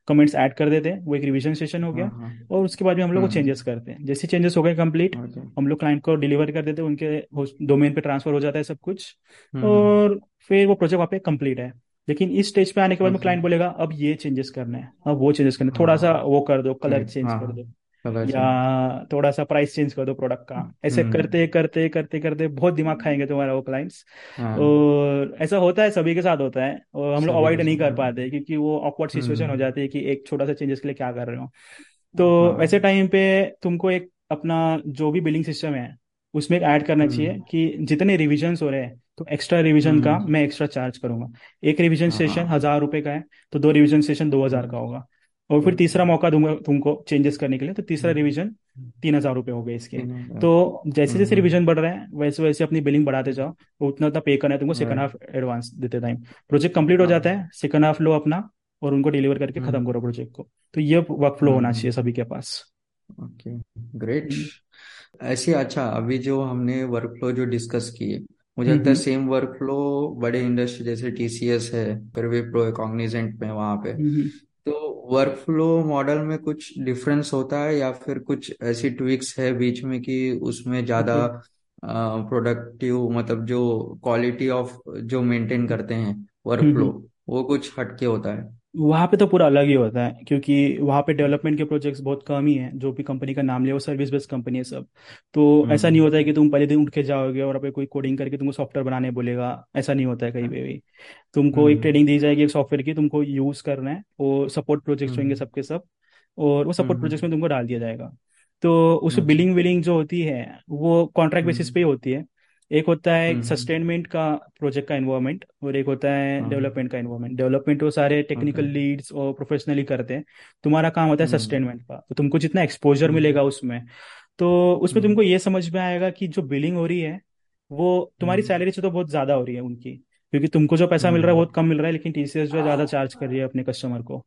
कमेंट्स ऐड कर देते हैं वो एक रिविजन सेशन हो हाँ गया हाँ। और उसके बाद में हम लोग वो हम्म चेंजेस करते हैं। जैसे चेंजेस हो गए कंप्लीट हम लोग क्लाइंट को डिलीवर कर देते हैं उनके डोमेन पे ट्रांसफ़र हो जाता है सब कुछ। और फिर वो प्रोजेक्ट वहाँ पे कंप्लीट है। लेकिन इस स्टेज पे आने के बाद में क्लाइंट बोलेगा अब ये चेंजेस करना है अब वो चेंजेस करना है। थोड़ा सा हाँ। वो कर दो कलर चेंज हाँ कर हाँ। दो। या थोड़ा सा प्राइस चेंज कर दो प्रोडक्ट का। ऐसे हम्म। करते करते करते करते बहुत दिमाग खाएँगे तुम्हारा वो क्लाइंट्स हाँ। और ऐसा होता है सभी के साथ होता है और हम लोग अवॉइड नहीं कर हाँ। पाते क्योंकि वो ऑकवर्ड सिचुएशन हो हम्म। जाती है कि एक छोटा सा चेंजेस के लिए क्या कर रहे हो। तो ऐसे हाँ टाइम पे तुमको एक अपना जो भी बिलिंग सिस्टम है उसमें ऐड करना चाहिए हम्म। कि जितने रिविजन हो रहे हैं तो एक्स्ट्रा रिविजन का हम्म। मैं एक्स्ट्रा चार्ज करूँगा। एक रिविजन सेशन हज़ार रुपए का है तो दो रिविजन सेशन दो हज़ार का हम्म होगा। और फिर तीसरा मौका दूँगा तुमको चेंजेस करने के लिए तो तीसरा हम्म। रिवीजन तीन हज़ार रुपये हो गए इसके। तो जैसे जैसे हम्म। रिवीजन बढ़ रहे हैं वैसे वैसे अपनी बिलिंग बढ़ाते जाओ तो उतना उतना पे करना है तुमको सेकंड हाफ़ एडवांस देते टाइम प्रोजेक्ट कंप्लीट हो जाता हाँ है सेकंड हाफ़ लो अपना और उनको डिलीवर करके खत्म हम्म। करो प्रोजेक्ट को। तो ये वर्क फ्लो होना चाहिए हम्म सभी के पास। ओके ग्रेट हम्म। ऐसे अच्छा अभी जो हमने वर्क फ्लो जो डिस्कस किए मुझे लगता है हम्म। सेम वर्क फ्लो बड़े इंडस्ट्री जैसे टीसीएस है फिर विप्रो है कॉग्निजेंट में वहाँ पे। हम्म। वर्क फ्लो मॉडल में कुछ डिफरेंस होता है या फिर कुछ ऐसी ट्विक्स है बीच में कि उसमें ज़्यादा हम्म प्रोडक्टिव मतलब जो क्वालिटी ऑफ़ जो मेंटेन करते हैं वर्क फ्लो हम्म। वो कुछ हटके होता है? वहाँ पे तो पूरा अलग ही होता है क्योंकि वहाँ पे डेवलपमेंट के प्रोजेक्ट्स बहुत कम ही हैं जो भी कंपनी का नाम ले वो सर्विस बेस्ड कंपनी है सब। तो ऐसा नहीं हम्म। होता है कि तुम पहले दिन उठ के जाओगे और पे कोई कोडिंग करके तुमको सॉफ्टवेयर बनाने बोलेगा ऐसा नहीं होता है कहीं पे भी। तुमको एक हम्म। ट्रेनिंग दी जाएगी एक सॉफ्टवेयर की तुमको यूज़ करना है वो सपोर्ट प्रोजेक्ट्स होंगे हम्म। सबके सब और वो सपोर्ट प्रोजेक्ट्स हम्म। में तुमको डाल दिया जाएगा। तो उस अच्छा। बिलिंग विलिंग जो होती है वो कॉन्ट्रैक्ट बेसिस पे हम्म ही होती है। एक होता है हम्म सस्टेनमेंट का प्रोजेक्ट का इन्वॉल्वमेंट और एक होता है हाँ डेवलपमेंट का इन्वॉल्वमेंट डेवलपमेंट वो सारे टेक्निकल लीड्स और प्रोफेशनली करते हैं। तुम्हारा काम होता है हम्म सस्टेनमेंट का। तो तुमको जितना एक्सपोजर हम्म मिलेगा उसमें। तो उसमें हम्म। तुमको ये समझ में आएगा कि जो बिलिंग हो रही है वो तुम्हारी हम्म। सैलरी से तो बहुत ज़्यादा हो रही है उनकी। क्योंकि तुमको जो पैसा मिल रहा है हम्म। बहुत कम मिल रहा है लेकिन टीसीएस जो ज़्यादा चार्ज कर रही है अपने कस्टमर को।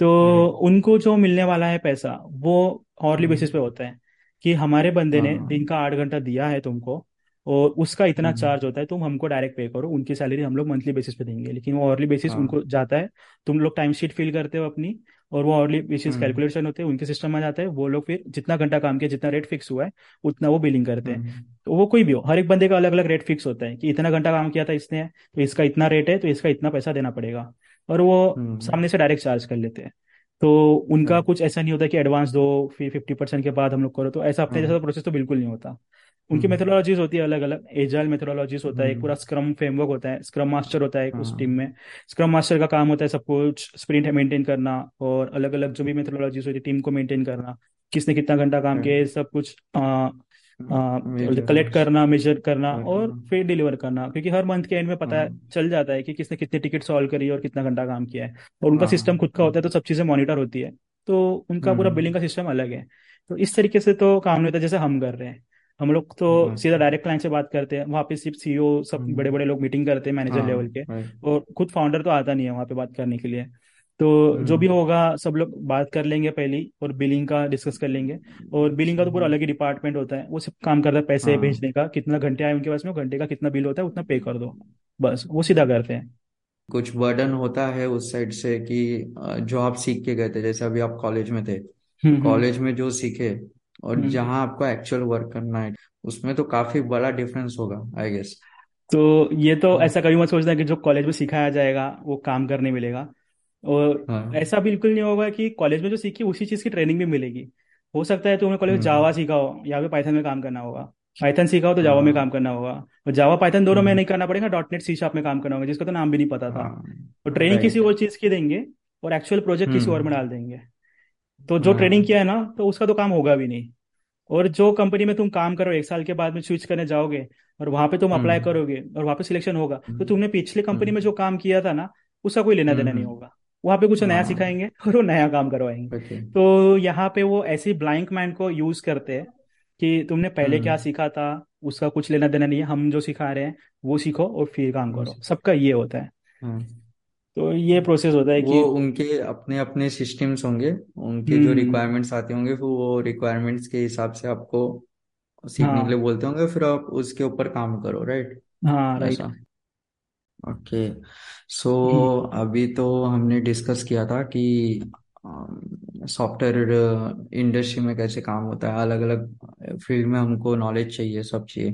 तो उनको जो मिलने वाला है पैसा वो हॉर्ली बेसिस पे हम्म होता है कि हमारे बंदे ने दिन हाँ। का आठ घंटा दिया है तुमको और उसका इतना हम्म चार्ज होता है तुम हमको डायरेक्ट पे करो उनकी सैलरी हम लोग मंथली बेसिस पे देंगे। लेकिन वो आवरली बेसिस हाँ। उनको जाता है तुम लोग टाइम शीट फिल करते हो अपनी और वो आवरली बेसिस हम्म। कैलकुलेशन होते हैं उनके सिस्टम में जाता है वो लोग फिर जितना घंटा काम किया जितना रेट फिक्स हुआ है उतना वो बिलिंग करते हैं। हम्म तो वो कोई भी हो हर एक बंदे का अलग अलग रेट फिक्स होता है कि इतना घंटा काम किया था इसने तो इसका इतना रेट है तो इसका इतना पैसा देना पड़ेगा। और वो हम्म सामने से डायरेक्ट चार्ज कर लेते हैं। तो उनका कुछ ऐसा नहीं होता कि एडवांस दो फिर फिफ्टी परसेंट के बाद हम लोग करो तो ऐसा अपने हाँ। जैसा प्रोसेस तो बिल्कुल नहीं होता। उनकी हम्म। मेथोडोलॉजीज होती है अलग अलग एजाइल मेथोडोलॉजीज होता है एक पूरा हम्म स्क्रम फ्रेमवर्क होता है। स्क्रम मास्टर होता है एक उस टीम हाँ में। स्क्रम मास्टर का काम होता है सब कुछ स्प्रिंट मेंटेन करना और अलग अलग जो भी मेथोडोलॉजीज होती है टीम को मेंटेन करना। किसने कितना घंटा काम किया है right, सब कुछ कलेक्ट करना। मेजर करना और फिर डिलीवर करना। क्योंकि हर मंथ के एंड में पता हाँ। चल जाता है कि किसने कितने टिकट सॉल्व करी है और कितना घंटा काम किया है। और उनका सिस्टम हाँ। खुद का होता है तो सब चीज़ें मॉनिटर होती है। तो उनका पूरा बिलिंग हम्म का सिस्टम अलग है। तो इस तरीके से तो काम नहीं होता जैसे हम कर रहे हैं। हम लोग तो सीधा अच्छा डायरेक्ट क्लाइंट से बात करते हैं वहाँ पे सिर्फ़ सीईओ सब बड़े हम्म। बड़े लोग मीटिंग करते हैं मैनेजर लेवल हाँ के और खुद फाउंडर तो आता नहीं है वहाँ पे बात करने के लिए। तो जो भी हम्म होगा सब लोग बात कर लेंगे पहली और बिलिंग का डिस्कस कर लेंगे और बिलिंग का तो पूरा अलग ही डिपार्टमेंट होता है वो सब काम करता है पैसे हाँ। भेजने का कितना घंटे आए उनके पास में घंटे का कितना बिल होता है उतना पे कर दो बस वो सीधा करते हैं। कुछ बर्डन होता है उस साइड से कि जो आप सीख के गए थे जैसे अभी आप कॉलेज में थे हम्म हम्म। कॉलेज में जो सीखे और हम्म जहाँ आपको एक्चुअल वर्क करना है उसमें तो काफ़ी बड़ा डिफरेंस होगा आई गेस तो ये तो ऐसा कभी मत सोचना कि जो कॉलेज में सिखाया जाएगा वो काम करने मिलेगा। और हाँ। ऐसा बिल्कुल नहीं होगा कि कॉलेज में जो सीखी उसी चीज़ की ट्रेनिंग भी मिलेगी। हो सकता है तुम्हें कॉलेज में हम्म। जावा सीखा हो या फिर पाइथन में काम करना होगा। पाइथन सीखा हो तो जावा में हाँ। काम करना होगा। और जावा पाइथन दोनों में हम्म। नहीं करना पड़ेगा डॉट नेट सी शार्प में काम करना होगा जिसका तो नाम भी नहीं पता था। हाँ। तो ट्रेनिंग किसी और चीज़ की देंगे और एक्चुअल प्रोजेक्ट किसी और में हम्म। डाल देंगे। तो जो ट्रेनिंग हाँ किया है ना तो उसका तो काम होगा भी नहीं। और जो कंपनी में तुम काम करो एक साल के बाद में स्विच करने जाओगे और वहाँ पे तुम अप्लाई हम्म करोगे और वहाँ पे सिलेक्शन होगा तो हम्म तुमने पिछले कंपनी में जो काम किया था ना उसका कोई लेना देना नहीं होगा। वहाँ पे कुछ नया हाँ। सिखाएँगे और वो नया काम करवाएँगे। तो यहाँ पे वो ऐसी ब्लैंक माइंड को यूज़ करते हैं कि तुमने पहले क्या सीखा था उसका कुछ लेना देना नहीं है हम जो सिखा रहे हैं वो सीखो और फिर काम करो। सबका ये होता है। हाँ। तो ये प्रोसेस होता है कि वो उनके अपने अपने सिस्टम्स होंगे उनके जो हम्म। रिक्वायरमेंट्स आते होंगे फिर वो रिक्वायरमेंट्स के हिसाब से आपको सीखने के लिए हाँ। बोलते होंगे फिर आप उसके ऊपर काम करो राइट हाँ राइट ऐसा। Okay so hmm. अभी तो हमने डिस्कस किया था कि सॉफ्टवेयर इंडस्ट्री में कैसे काम होता है अलग अलग फ़ील्ड में हमको नॉलेज चाहिए सब चाहिए।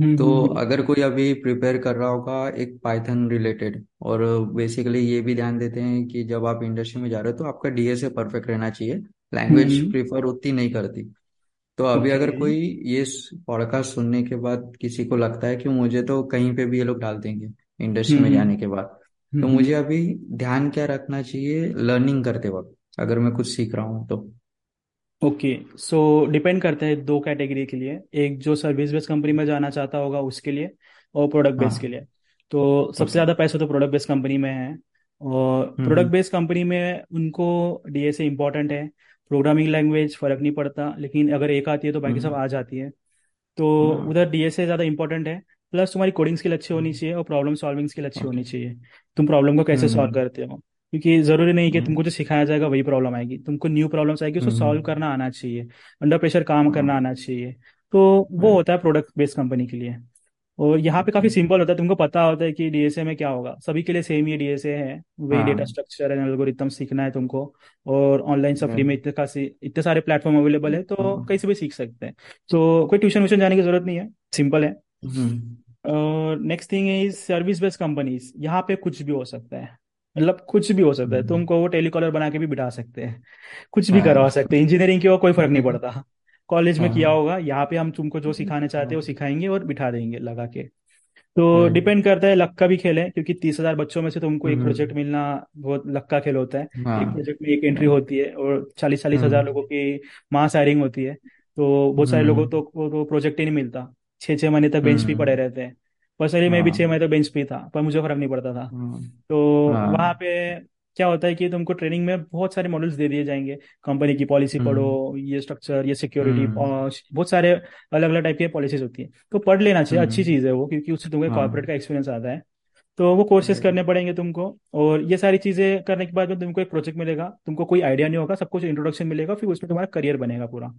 हम्म तो हम्म अगर कोई अभी प्रिपेयर कर रहा होगा एक पाइथन रिलेटेड और बेसिकली ये भी ध्यान देते हैं कि जब आप इंडस्ट्री में जा रहे हो तो आपका डीएसए परफेक्ट रहना चाहिए। लैंग्वेज हम्म प्रीफर उतनी नहीं करती। तो अभी अगर कोई ये पॉडकास्ट सुनने के बाद किसी को लगता है कि मुझे तो कहीं पे भी ये लोग डाल देंगे इंडस्ट्री हम्म में हम्म जाने के बाद तो हम्म मुझे अभी ध्यान क्या रखना चाहिए? लर्निंग करते वक्त। अगर मैं कुछ सीख रहा हूँ तो। ओके सो डिपेंड करता है दो कैटेगरी के लिए। एक जो सर्विस बेस्ड कंपनी में जाना चाहता होगा उसके लिए और प्रोडक्ट बेस्ड के हाँ लिए। तो सबसे ज़्यादा पैसे तो प्रोडक्ट बेस्ड कंपनी में है और प्रोडक्ट हम्म बेस्ड कंपनी में उनको डीएसए इंपॉर्टेंट है। प्रोग्रामिंग लैंग्वेज फ़र्क नहीं पड़ता लेकिन अगर एक आती है तो बाकी सब हम्म। आ जाती है। तो हाँ। उधर डीएसए ज़्यादा इंपॉर्टेंट है प्लस तुम्हारी कोडिंग स्किल अच्छी होनी चाहिए और प्रॉब्लम सॉल्विंग स्किल अच्छी होनी चाहिए। तुम प्रॉब्लम को कैसे सॉल्व हम्म करते हो? क्योंकि ज़रूरी नहीं कि तुमको हम्म जो सिखाया जाएगा वही प्रॉब्लम आएगी। तुमको न्यू प्रॉब्लम्स आएगी उसको सॉल्व हम्म करना आना चाहिए। अंडर प्रेशर काम करना हाँ आना चाहिए। तो वो होता है प्रोडक्ट बेस्ड कंपनी के लिए। और यहाँ पे काफ़ी सिंपल होता है। तुमको पता होता है कि डीएसए में क्या होगा। सभी के लिए सेम ही डीएसए है। वही डेटा हाँ। स्ट्रक्चर एंड एल्गोरिथम सीखना है तुमको। और ऑनलाइन सब फ्री में इतने खासी इतने सारे प्लेटफॉर्म अवेलेबल है तो हाँ। कहीं से भी सीख सकते हैं। तो कोई ट्यूशन व्यूशन जाने की ज़रूरत नहीं है। सिंपल है। हम्म। और next thing is service based companies यहाँ पे कुछ भी हो सकता है। मतलब कुछ भी हो सकता है। हम्म, तुमको वो टेलीकॉलर बना के भी बिठा सकते हैं। कुछ भी करवा हाँ। सकते हैं। इंजीनियरिंग के वो कोई फ़र्क नहीं पड़ता। कॉलेज में किया हाँ। होगा यहाँ पे हम तुमको जो सिखाने चाहते हैं वो हाँ सिखाएँगे और बिठा देंगे लगा के। तो डिपेंड करता है लक का भी खेल है क्योंकि तीस हज़ार बच्चों में से तुमको एक प्रोजेक्ट हम्म मिलना बहुत लक का खेल होता है। एक हाँ। प्रोजेक्ट में एक एंट्री होती है और चालीस चालीस हज़ार लोगों की मास हायरिंग होती है। तो बहुत सारे लोगों हम्म। तो को तो प्रोजेक्ट ही नहीं मिलता। छः छः महीने तक बेंच भी पड़े रहते हैं। पर्सनली मैं भी छह हाँ महीने तक बेंच पे था पर मुझे फ़र्क नहीं पड़ता था। हाँ। तो वहाँ हाँ पे क्या होता है कि तुमको ट्रेनिंग में बहुत सारे मॉडल्स दे दिए जाएँगे। कंपनी की पॉलिसी हम्म। पढ़ो ये स्ट्रक्चर ये सिक्योरिटी हम्म। बहुत सारे अलग अलग टाइप की पॉलिसीज़ होती है। तो पढ़ लेना चाहिए अच्छी हम्म। चीज़ है वो क्योंकि उससे तुम्हें कॉर्पोरेट का एक्सपीरियंस आता है। तो वो कोर्सेज करने पड़ेंगे तुमको और ये सारी चीज़ें करने के बाद में तुमको एक प्रोजेक्ट मिलेगा। तुमको कोई आइडिया नहीं होगा सब कुछ इंट्रोडक्शन मिलेगा फिर उसमें तुम्हारा करियर बनेगा पूरा।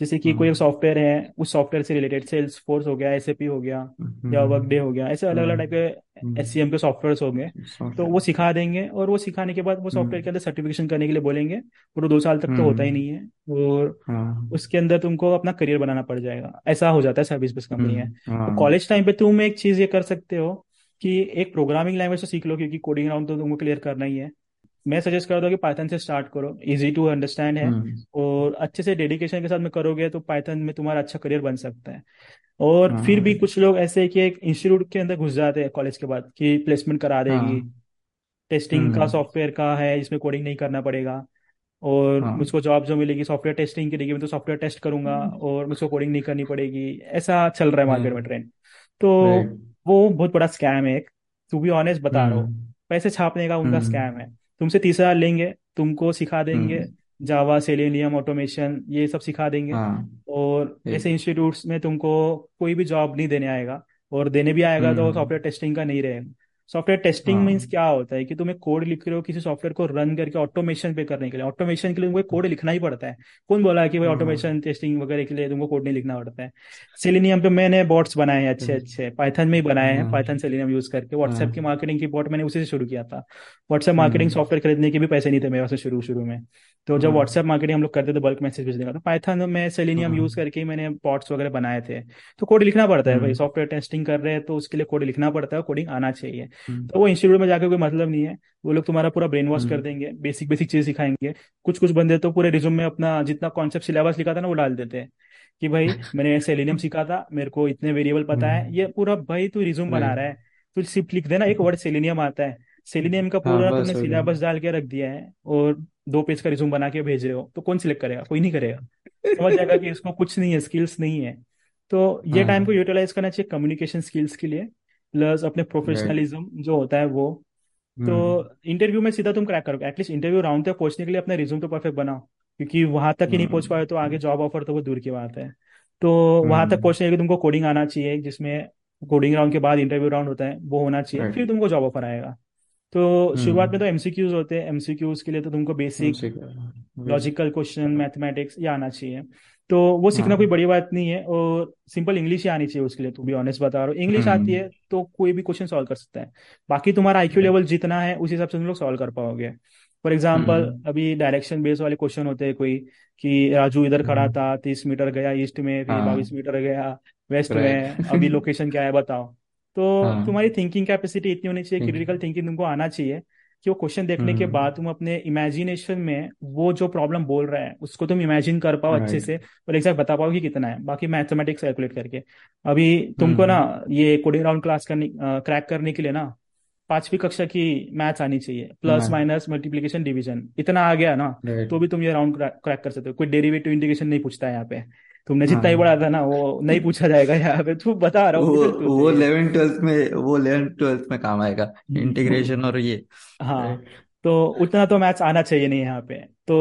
जैसे कि कोई एक हाँ सॉफ्टवेयर है उस सॉफ्टवेयर से रिलेटेड सेल्स फोर्स हो गया एसएपी हो गया या वर्क डे हो गया ऐसे अलग अलग टाइप हाँ के एस के सॉफ्टवेयर हो गए तो वो सिखा देंगे और वो सिखाने के बाद वो सॉफ्टवेयर हम्म के अंदर सर्टिफिकेशन करने के लिए बोलेंगे और वो दो साल तक तो होता ही हम्म। नहीं है और हाँ। उसके अंदर तुमको अपना करियर बनाना पड़ जाएगा ऐसा हो जाता है सर्विस बेस्ड कंपनी है। हम्म तो हाँ। कॉलेज टाइम पे तुम एक चीज़ ये कर सकते हो कि एक प्रोग्रामिंग लैंग्वेज तो सीख लो क्योंकि कोडिंग राउंड तो तुमको क्लियर करना ही है। मैं सजेस्ट करता हूँ कि पाइथन से स्टार्ट करो। इजी टू अंडरस्टैंड है। हम्म। और अच्छे से डेडिकेशन के साथ में करोगे तो पाइथन में तुम्हारा अच्छा करियर बन सकता है। और फिर भी हाँ कुछ लोग ऐसे हैं कि एक इंस्टीट्यूट के अंदर घुस जाते हैं कॉलेज के बाद कि प्लेसमेंट करा देगी। हाँ। टेस्टिंग का हम्म। सॉफ्टवेयर का है इसमें कोडिंग नहीं करना पड़ेगा। और हाँ। मुझको जॉब जो मिलेगी सॉफ्टवेयर टेस्टिंग की मैं तो सॉफ्टवेयर टेस्ट करूँगा और मुझको कोडिंग नहीं करनी पड़ेगी। ऐसा चल रहा है मार्केट में ट्रेंड तो वो बहुत बड़ा स्कैम है एक। टू बी ऑनेस्ट बता रहा हूँ। हम्म। पैसे छापने का उनका हम्म। स्कैम है। तुमसे तीस हज़ार लेंगे तुमको सिखा देंगे हम्म। जावा सेलेनियम ऑटोमेशन ये सब सिखा देंगे। हाँ। और ऐसे इंस्टीट्यूट इंस्टीट्यूट्स में तुमको कोई भी जॉब नहीं देने आएगा और देने भी आएगा तो हम्म। सॉफ्टवेयर टेस्टिंग का नहीं रहेगा। सॉफ्टवेयर टेस्टिंग मीन्स हाँ क्या होता है कि तुम एक कोड लिख रहे हो किसी सॉफ्टवेयर को रन करके ऑटोमेशन पे करने के लिए। ऑटोमेशन के लिए तुमको कोड लिखना ही पड़ता है। कौन बोला है कि भाई हाँ ऑटोमेशन टेस्टिंग वगैरह के लिए तुमको कोड नहीं लिखना पड़ता है? सेलेनियम पे मैंने बॉट्स बनाए हैं अच्छे अच्छे। पाइथन में ही बनाए हैं हाँ। पाइथन सेलेनियम यूज़ करके। व्हाट्सएप की हाँ मार्केटिंग की बॉट मैंने उसी से शुरू किया था। व्हाट्सएप मार्केटिंग हम्म। सॉफ्टवेयर खरीदने के भी पैसे नहीं थे मेरे पास शुरू शुरू में। तो जब हाँ। व्हाट्सएप मार्केटिंग हम लोग करते थे बल्क मैसेज भेजने का तो पाइथन में सेलेनियम यूज़ हाँ करके मैंने बॉट्स वगैरह बनाए थे। तो कोड लिखना पड़ता है भाई। हम्म सॉफ्टवेयर टेस्टिंग कर रहे हैं तो उसके लिए कोड लिखना पड़ता है कोडिंग आना चाहिए। हम्म तो वो इंस्टीट्यूट में जाकर कोई मतलब नहीं है। वो लोग तुम्हारा पूरा ब्रेन वॉश कर हम्म। देंगे बेसिक बेसिक चीज़ सिखाएँगे। कुछ कुछ बंदे तो पूरे रिज्यूम में अपना जितना कॉन्सेप्ट सिलेबस लिखा था ना वो डाल देते हैं कि भाई मैंने सेलेनियम सीखा था मेरे को इतने वेरिएबल पता है। हम्म। ये पूरा भाई तू रिज्यूम बना रहा है। तू सिर्फ़ लिख देना एक वर्ड सेलिनियम आता है। सेलेनियम का हाँ पूरा बस तुमने हो सिलेबस डाल के रख दिया है और दो पेज का रिज्यूम बना के भेज रहे हो। तो कौन सिलेक्ट करेगा? कोई नहीं करेगा। समझ जाएगा कि इसको कुछ नहीं है स्किल्स नहीं है। तो ये टाइम को हाँ यूटिलाइज करना चाहिए कम्युनिकेशन स्किल्स के लिए। प्लस अपने प्रोफेशनलिज्म जो होता है वो। तो हम्म इंटरव्यू में सीधा तुम क्रैक करोगे। एटलीस्ट इंटरव्यू राउंड तक पहुँचने के लिए अपना रिज्यूम तो परफेक्ट बनाओ। क्योंकि वहाँ तक ही नहीं पहुँच पाए तो आगे हम्म जॉब ऑफ़र तो वो दूर की बात है। तो वहाँ तक हम्म। पहुँचने के लिए तुमको कोडिंग आना चाहिए जिसमें कोडिंग राउंड के बाद इंटरव्यू राउंड होता है वो होना चाहिए। फिर तुमको जॉब ऑफ़र आएगा। तो शुरुआत में तो हम्म। एमसीक्यूज होते हैं। एमसीक्यूज के लिए तो तुमको बेसिक लॉजिकल क्वेश्चन मैथमेटिक्स ये आना चाहिए। तो वो सीखना कोई हाँ बड़ी बात नहीं है और सिंपल इंग्लिश ही आनी चाहिए उसके लिए टू भी ऑनेस्ट बता रहा हूँ। इंग्लिश आती हम्म। है तो कोई भी क्वेश्चन सॉल्व कर सकता है। बाकी तुम्हारा आईक्यू लेवल जितना है उस हिसाब से तुम लोग सॉल्व कर पाओगे। For example hmm. अभी डायरेक्शन बेस वाले क्वेश्चन होते हैं कोई कि राजू इधर खड़ा हम्म। था तीस मीटर गया ईस्ट में फिर बाईस हाँ मीटर गया वेस्ट में अभी लोकेशन क्या है बताओ। तो हाँ। तुम्हारी थिंकिंग कैपेसिटी इतनी होनी चाहिए क्रिटिकल थिंकिंग तुमको आना चाहिए। कि वो क्वेश्चन देखने के बाद हम्म तुम अपने इमेजिनेशन में वो जो प्रॉब्लम बोल रहा है उसको तुम इमेजिन कर पाओ अच्छे से और एग्जैक्ट बता पाओ कि कितना है। बाकी मैथमेटिक्स कैलकुलेट करके। अभी तुमको ना हम्म ये कोडिंग राउंड क्लास करने क्रैक करने के लिए ना पांचवी कक्षा की मैथ्स आनी चाहिए। प्लस माइनस मल्टीप्लीकेशन डिवीज़न इतना आ गया ना तो भी तुम ये राउंड क्रैक कर सकते हो। कोई डेरिवेटिव इंटीग्रेशन नहीं पूछता है यहाँ पे। तुमने जितना ही पढ़ा हाँ था ना वो नहीं पूछा जाएगा यहाँ पे। तू बता रहा हूँ वो इलेवन वो ये 11 ट्वेल्थ में वो 11 ट्वेल्थ में काम आएगा। इंटीग्रेशन और ये। हाँ तो उतना तो मैथ्स आना चाहिए नहीं यहाँ पे। तो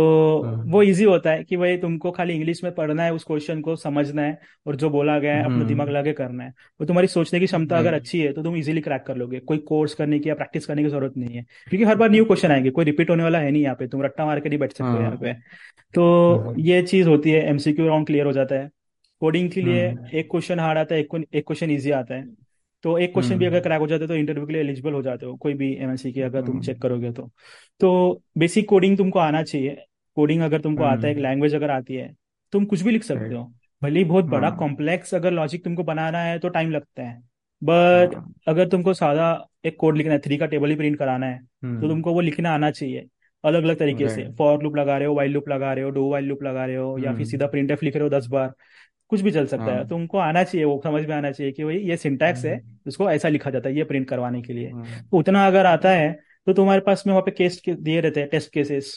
वो हाँ इजी होता है कि भाई तुमको खाली इंग्लिश में पढ़ना है उस क्वेश्चन को समझना है और जो बोला गया है अपना दिमाग हम्म लगा के करना है। वो तुम्हारी सोचने की क्षमता अगर अच्छी है तो तुम इजीली क्रैक कर लोगे। कोई कोर्स करने की या प्रैक्टिस करने की ज़रूरत नहीं है। क्योंकि हर बार न्यू क्वेश्चन आएँगे। कोई रिपीट होने वाला है नहीं यहाँ पे। तुम रट्टा मार के नहीं बैठ सकते हो यहाँ हाँ। पे तो हाँ। ये चीज़ होती है। एमसीक्यू राउंड क्लियर हो जाता है। कोडिंग के लिए हम्म। एक क्वेश्चन हार्ड आता है एक एक क्वेश्चन ईजी आता है। तो एक क्वेश्चन भी अगर हम्म। क्रैक हो जाता है तो इंटरव्यू के लिए एलिजिबल हो जाते हो कोई भी एमएनसी की अगर तुम चेक हम्म। करोगे तो। तो बेसिक कोडिंग तुमको आना चाहिए। कोडिंग अगर तुमको आता है एक हम्म। लैंग्वेज अगर आती है तुम कुछ भी लिख सकते हो। भले ही बहुत बड़ा हाँ। कॉम्प्लेक्स अगर लॉजिक तुमको बनाना है तो टाइम लगता है। बट हाँ। अगर तुमको सादा एक कोड लिखना है थ्री का टेबल ही प्रिंट कराना है तो हम्म। तुमको वो लिखना आना चाहिए अलग अलग तरीके से। फॉर लूप लगा रहे हो वाइल लूप लगा रहे हो डो वाइल लूप लगा रहे हो या फिर सीधा हम्म। प्रिंट एफ़ लिख रहे हो दस बार। कुछ भी चल सकता है। हाँ। तुमको आना चाहिए वो समझ में आना चाहिए कि भाई ये सिंटैक्स है हम्म इसको ऐसा लिखा जाता है ये प्रिंट करवाने के लिए। हाँ। तो उतना अगर आता है तो तुम्हारे पास में वहाँ पे केस दिए रहते हैं टेस्ट केसेस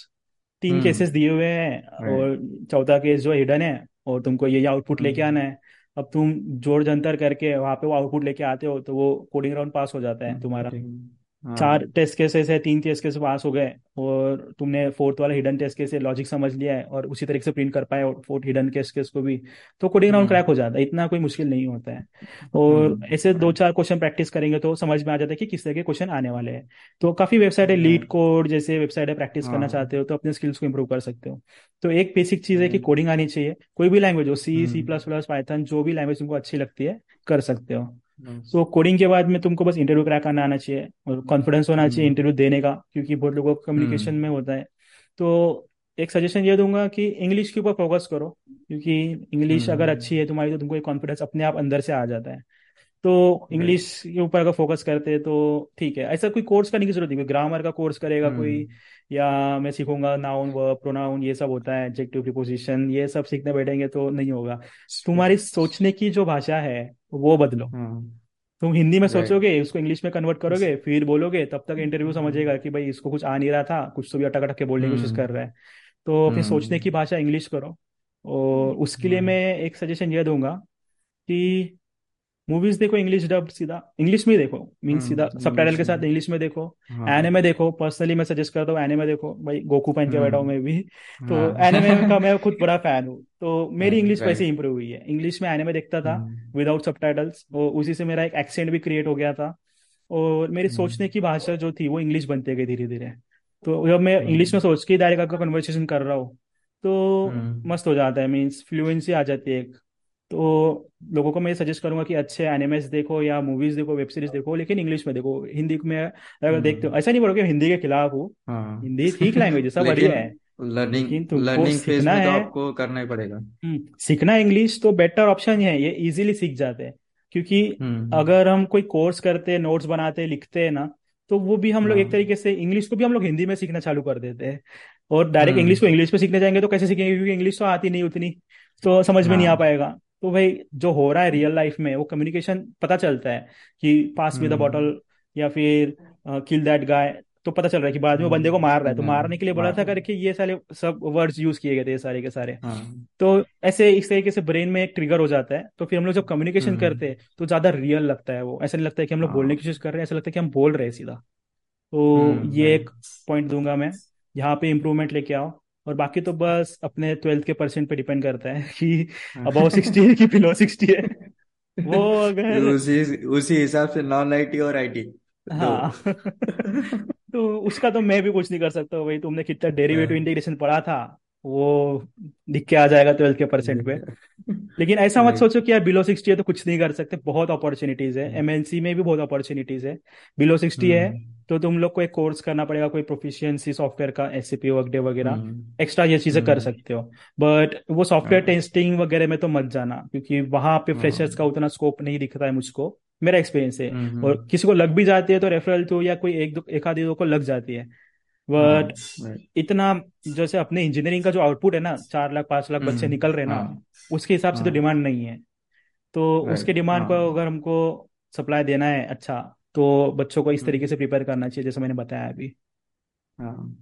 तीन केसेस दिए हुए हैं और चौथा केस जो हिडन है और तुमको ये आउटपुट लेके आना है। अब तुम जोड़ जंतर करके वहाँ पे वो आउटपुट लेके आते हो तो वो कोडिंग राउंड पास हो जाता है तुम्हारा। चार हाँ टेस्ट केसेस है तीन टेस्ट केस पास हो गए और तुमने फोर्थ वाला हिडन टेस्ट केस लॉजिक समझ लिया है और उसी तरीके से प्रिंट कर पाए और फोर्थ हिडन टेस्ट केस को भी तो कोडिंग राउंड हम्म। क्रैक हो जाता है इतना कोई मुश्किल नहीं होता है। और हम्म। ऐसे दो चार क्वेश्चन प्रैक्टिस करेंगे तो समझ में आ जाता है कि किस तरह के क्वेश्चन आने वाले हैं। तो काफ़ी वेबसाइट है लीड कोड जैसे वेबसाइट है प्रैक्टिस करना हाँ। चाहते हो तो अपने स्किल्स को इंप्रूव कर सकते हो। तो एक बेसिक चीज़ है कि कोडिंग आनी चाहिए कोई भी लैंग्वेज हो C C hmm. Plus plus Python जो भी लैंग्वेज तुमको अच्छी लगती है कर सकते हो। Yes, तो कोडिंग के बाद में तुमको बस इंटरव्यू क्रैक करना आना चाहिए और कॉन्फिडेंस होना चाहिए हम्म। इंटरव्यू देने का क्योंकि बहुत लोगों को कम्युनिकेशन हम्म में होता है। तो एक सजेशन ये दूँगा कि इंग्लिश के ऊपर फोकस करो क्योंकि इंग्लिश अगर हम्म अच्छी है तुम्हारी तो तुमको एक कॉन्फिडेंस अपने आप अंदर से आ जाता है। तो इंग्लिश के ऊपर अगर फोकस करते हैं तो ठीक है। ऐसा कोई कोर्स करने की ज़रूरत नहीं कोई ग्रामर का कोर्स करेगा कोई हम्म या मैं सीखूँगा नाउन वर्ब प्रोनाउन ये सब होता है एडजेक्टिव प्रीपोजिशन ये सब सीखने बैठेंगे तो नहीं होगा। तुम्हारी सोचने की जो भाषा है वो बदलो। हाँ। तुम हिंदी में सोचोगे उसको इंग्लिश में कन्वर्ट करोगे फिर बोलोगे तब तक इंटरव्यू समझेगा कि भाई इसको कुछ आ नहीं रहा था कुछ तो भी अटक अटक के बोलने की कोशिश हम्म। कर रहा है। तो अपनी सोचने की हम्म भाषा इंग्लिश करो। और उसके लिए मैं हम्म एक सजेशन ये दूँगा कि मूवीज़ देखो इंग्लिश डब सीधा। इंग्लिश में ही देखो मीन सीधा हम्म सबटाइटल के साथ इंग्लिश में देखो। हाँ। एनिमे देखो पर्सनली मैं सजेस्ट करता हूँ एनिमे देखो। भाई गोकू पहन के बैठा हूँ मैं भी। तो हाँ एनिमे का मैं खुद बड़ा फ़ैन हूँ। तो मेरी इंग्लिश वैसे इंप्रूव हुई है। इंग्लिश में एनिमे देखता था विदाउट सबटाइटल्स और उसी से मेरा एक एक्सेंट भी क्रिएट हो गया था। और मेरी सोचने की भाषा जो थी वो इंग्लिश बनते गई धीरे धीरे तो जब मैं इंग्लिश में सोच के डायरेक्ट अगर कन्वर्सेशन कर रहा हूँ तो मस्त हो जाता है मीन्स फ्लुएंसी आ जाती है एक। तो लोगों को मैं सजेस्ट करूँगा कि अच्छे एनिमेस देखो या मूवीज़ देखो वेब सीरीज़ देखो लेकिन इंग्लिश में देखो। हिंदी में अगर देखते हो हम्म। ऐसा नहीं बोलोगे हिंदी के खिलाफ हूँ। हाँ। हिंदी ठीक लैंग्वेज है सब बढ़िया है। लर्निंग लर्निंग फ़ेज़ सीखना में तो है। आपको करना ही पड़ेगा। हम्म, सीखना इंग्लिश तो बेटर ऑप्शन है ये इजीली सीख जाते हैं। क्योंकि हम्म। अगर हम कोई कोर्स करते हैं नोट्स बनाते हैं लिखते हैं ना तो वो भी हम लोग एक हाँ। तरीके से इंग्लिश को भी हम लोग हिंदी में सीखना चालू कर देते हैं। और डायरेक्ट इंग्लिश को इंग्लिश में सीखने जाएँगे तो कैसे सीखेंगे? क्योंकि इंग्लिश तो आती नहीं उतनी तो समझ में नहीं आ हाँ। पाएगा। तो भाई जो हो रहा है रियल लाइफ में वो कम्युनिकेशन पता चलता है कि पास में द हम्म। बॉटल या फिर किल दैट गाय तो पता चल रहा है कि बाद में वो बंदे को मार रहा है। तो हम्म मारने के लिए बोला था करके ये सारे सब वर्ड्स यूज़ किए गए थे ये सारे के सारे। हाँ। तो ऐसे इस तरीके से ब्रेन में एक ट्रिगर हो जाता है। तो फिर हम लोग जब कम्युनिकेशन हम्म। करते हैं तो ज़्यादा रियल लगता है वो। ऐसा नहीं लगता है कि हम लोग बोलने की हाँ। कोशिश कर रहे हैं ऐसा लगता है कि हम बोल रहे हैं सीधा। तो हम्म ये एक पॉइंट दूँगा मैं। यहाँ पे इम्प्रूवमेंट लेके आओ। और बाकी तो बस अपने ट्वेल्थ के परसेंट पे डिपेंड करता है कि अबाउ सिक्सटी है कि बिलो सिक्सटी है। वो अगर उसी उसी हिसाब से नॉन आईटी और आईटी दो। हाँ। तो उसका तो मैं भी कुछ नहीं कर सकता भाई तुमने कितना डेरिवेटिव इंटीग्रेशन पढ़ा था वो दिख के आ जाएगा ट्वेल्थ के परसेंट पे। लेकिन ऐसा मत सोचो कि यार बिलो सिक्सटी है तो कुछ नहीं कर सकते बहुत अपॉर्चुनिटीज़ है। एमएनसी में भी बहुत अपॉर्चुनिटीज़ है। बिलो सिक्सटी है। हम्म तो तुम लोग को एक कोर्स करना पड़ेगा कोई प्रोफिशिएंसी सॉफ्टवेयर का एससीपी वर्कडे वगैरह हम्म एक्स्ट्रा ये चीज़ें कर हम्म। सकते हो। बट वो सॉफ्टवेयर हाँ। टेस्टिंग वगैरह में तो मत जाना क्योंकि वहाँ पे फ्रेशर्स का हाँ। उतना स्कोप नहीं दिखता है मुझको मेरा एक्सपीरियंस है। हम्म और हम्म, किसी को लग भी जाती है तो रेफरल थ्रू या कोई एक दो एक आधी दो को लग जाती है। हाँ बट इतना जैसे अपने इंजीनियरिंग का जो आउटपुट है ना चार लाख पाँच लाख बच्चे हम्म निकल रहे ना हाँ। उसके हिसाब से तो हाँ। डिमांड नहीं है। तो उसके डिमांड हाँ को अगर हमको सप्लाई देना है अच्छा तो बच्चों को इस तरीके हम्म से प्रिपेयर करना चाहिए जैसे मैंने बताया अभी। हाँ।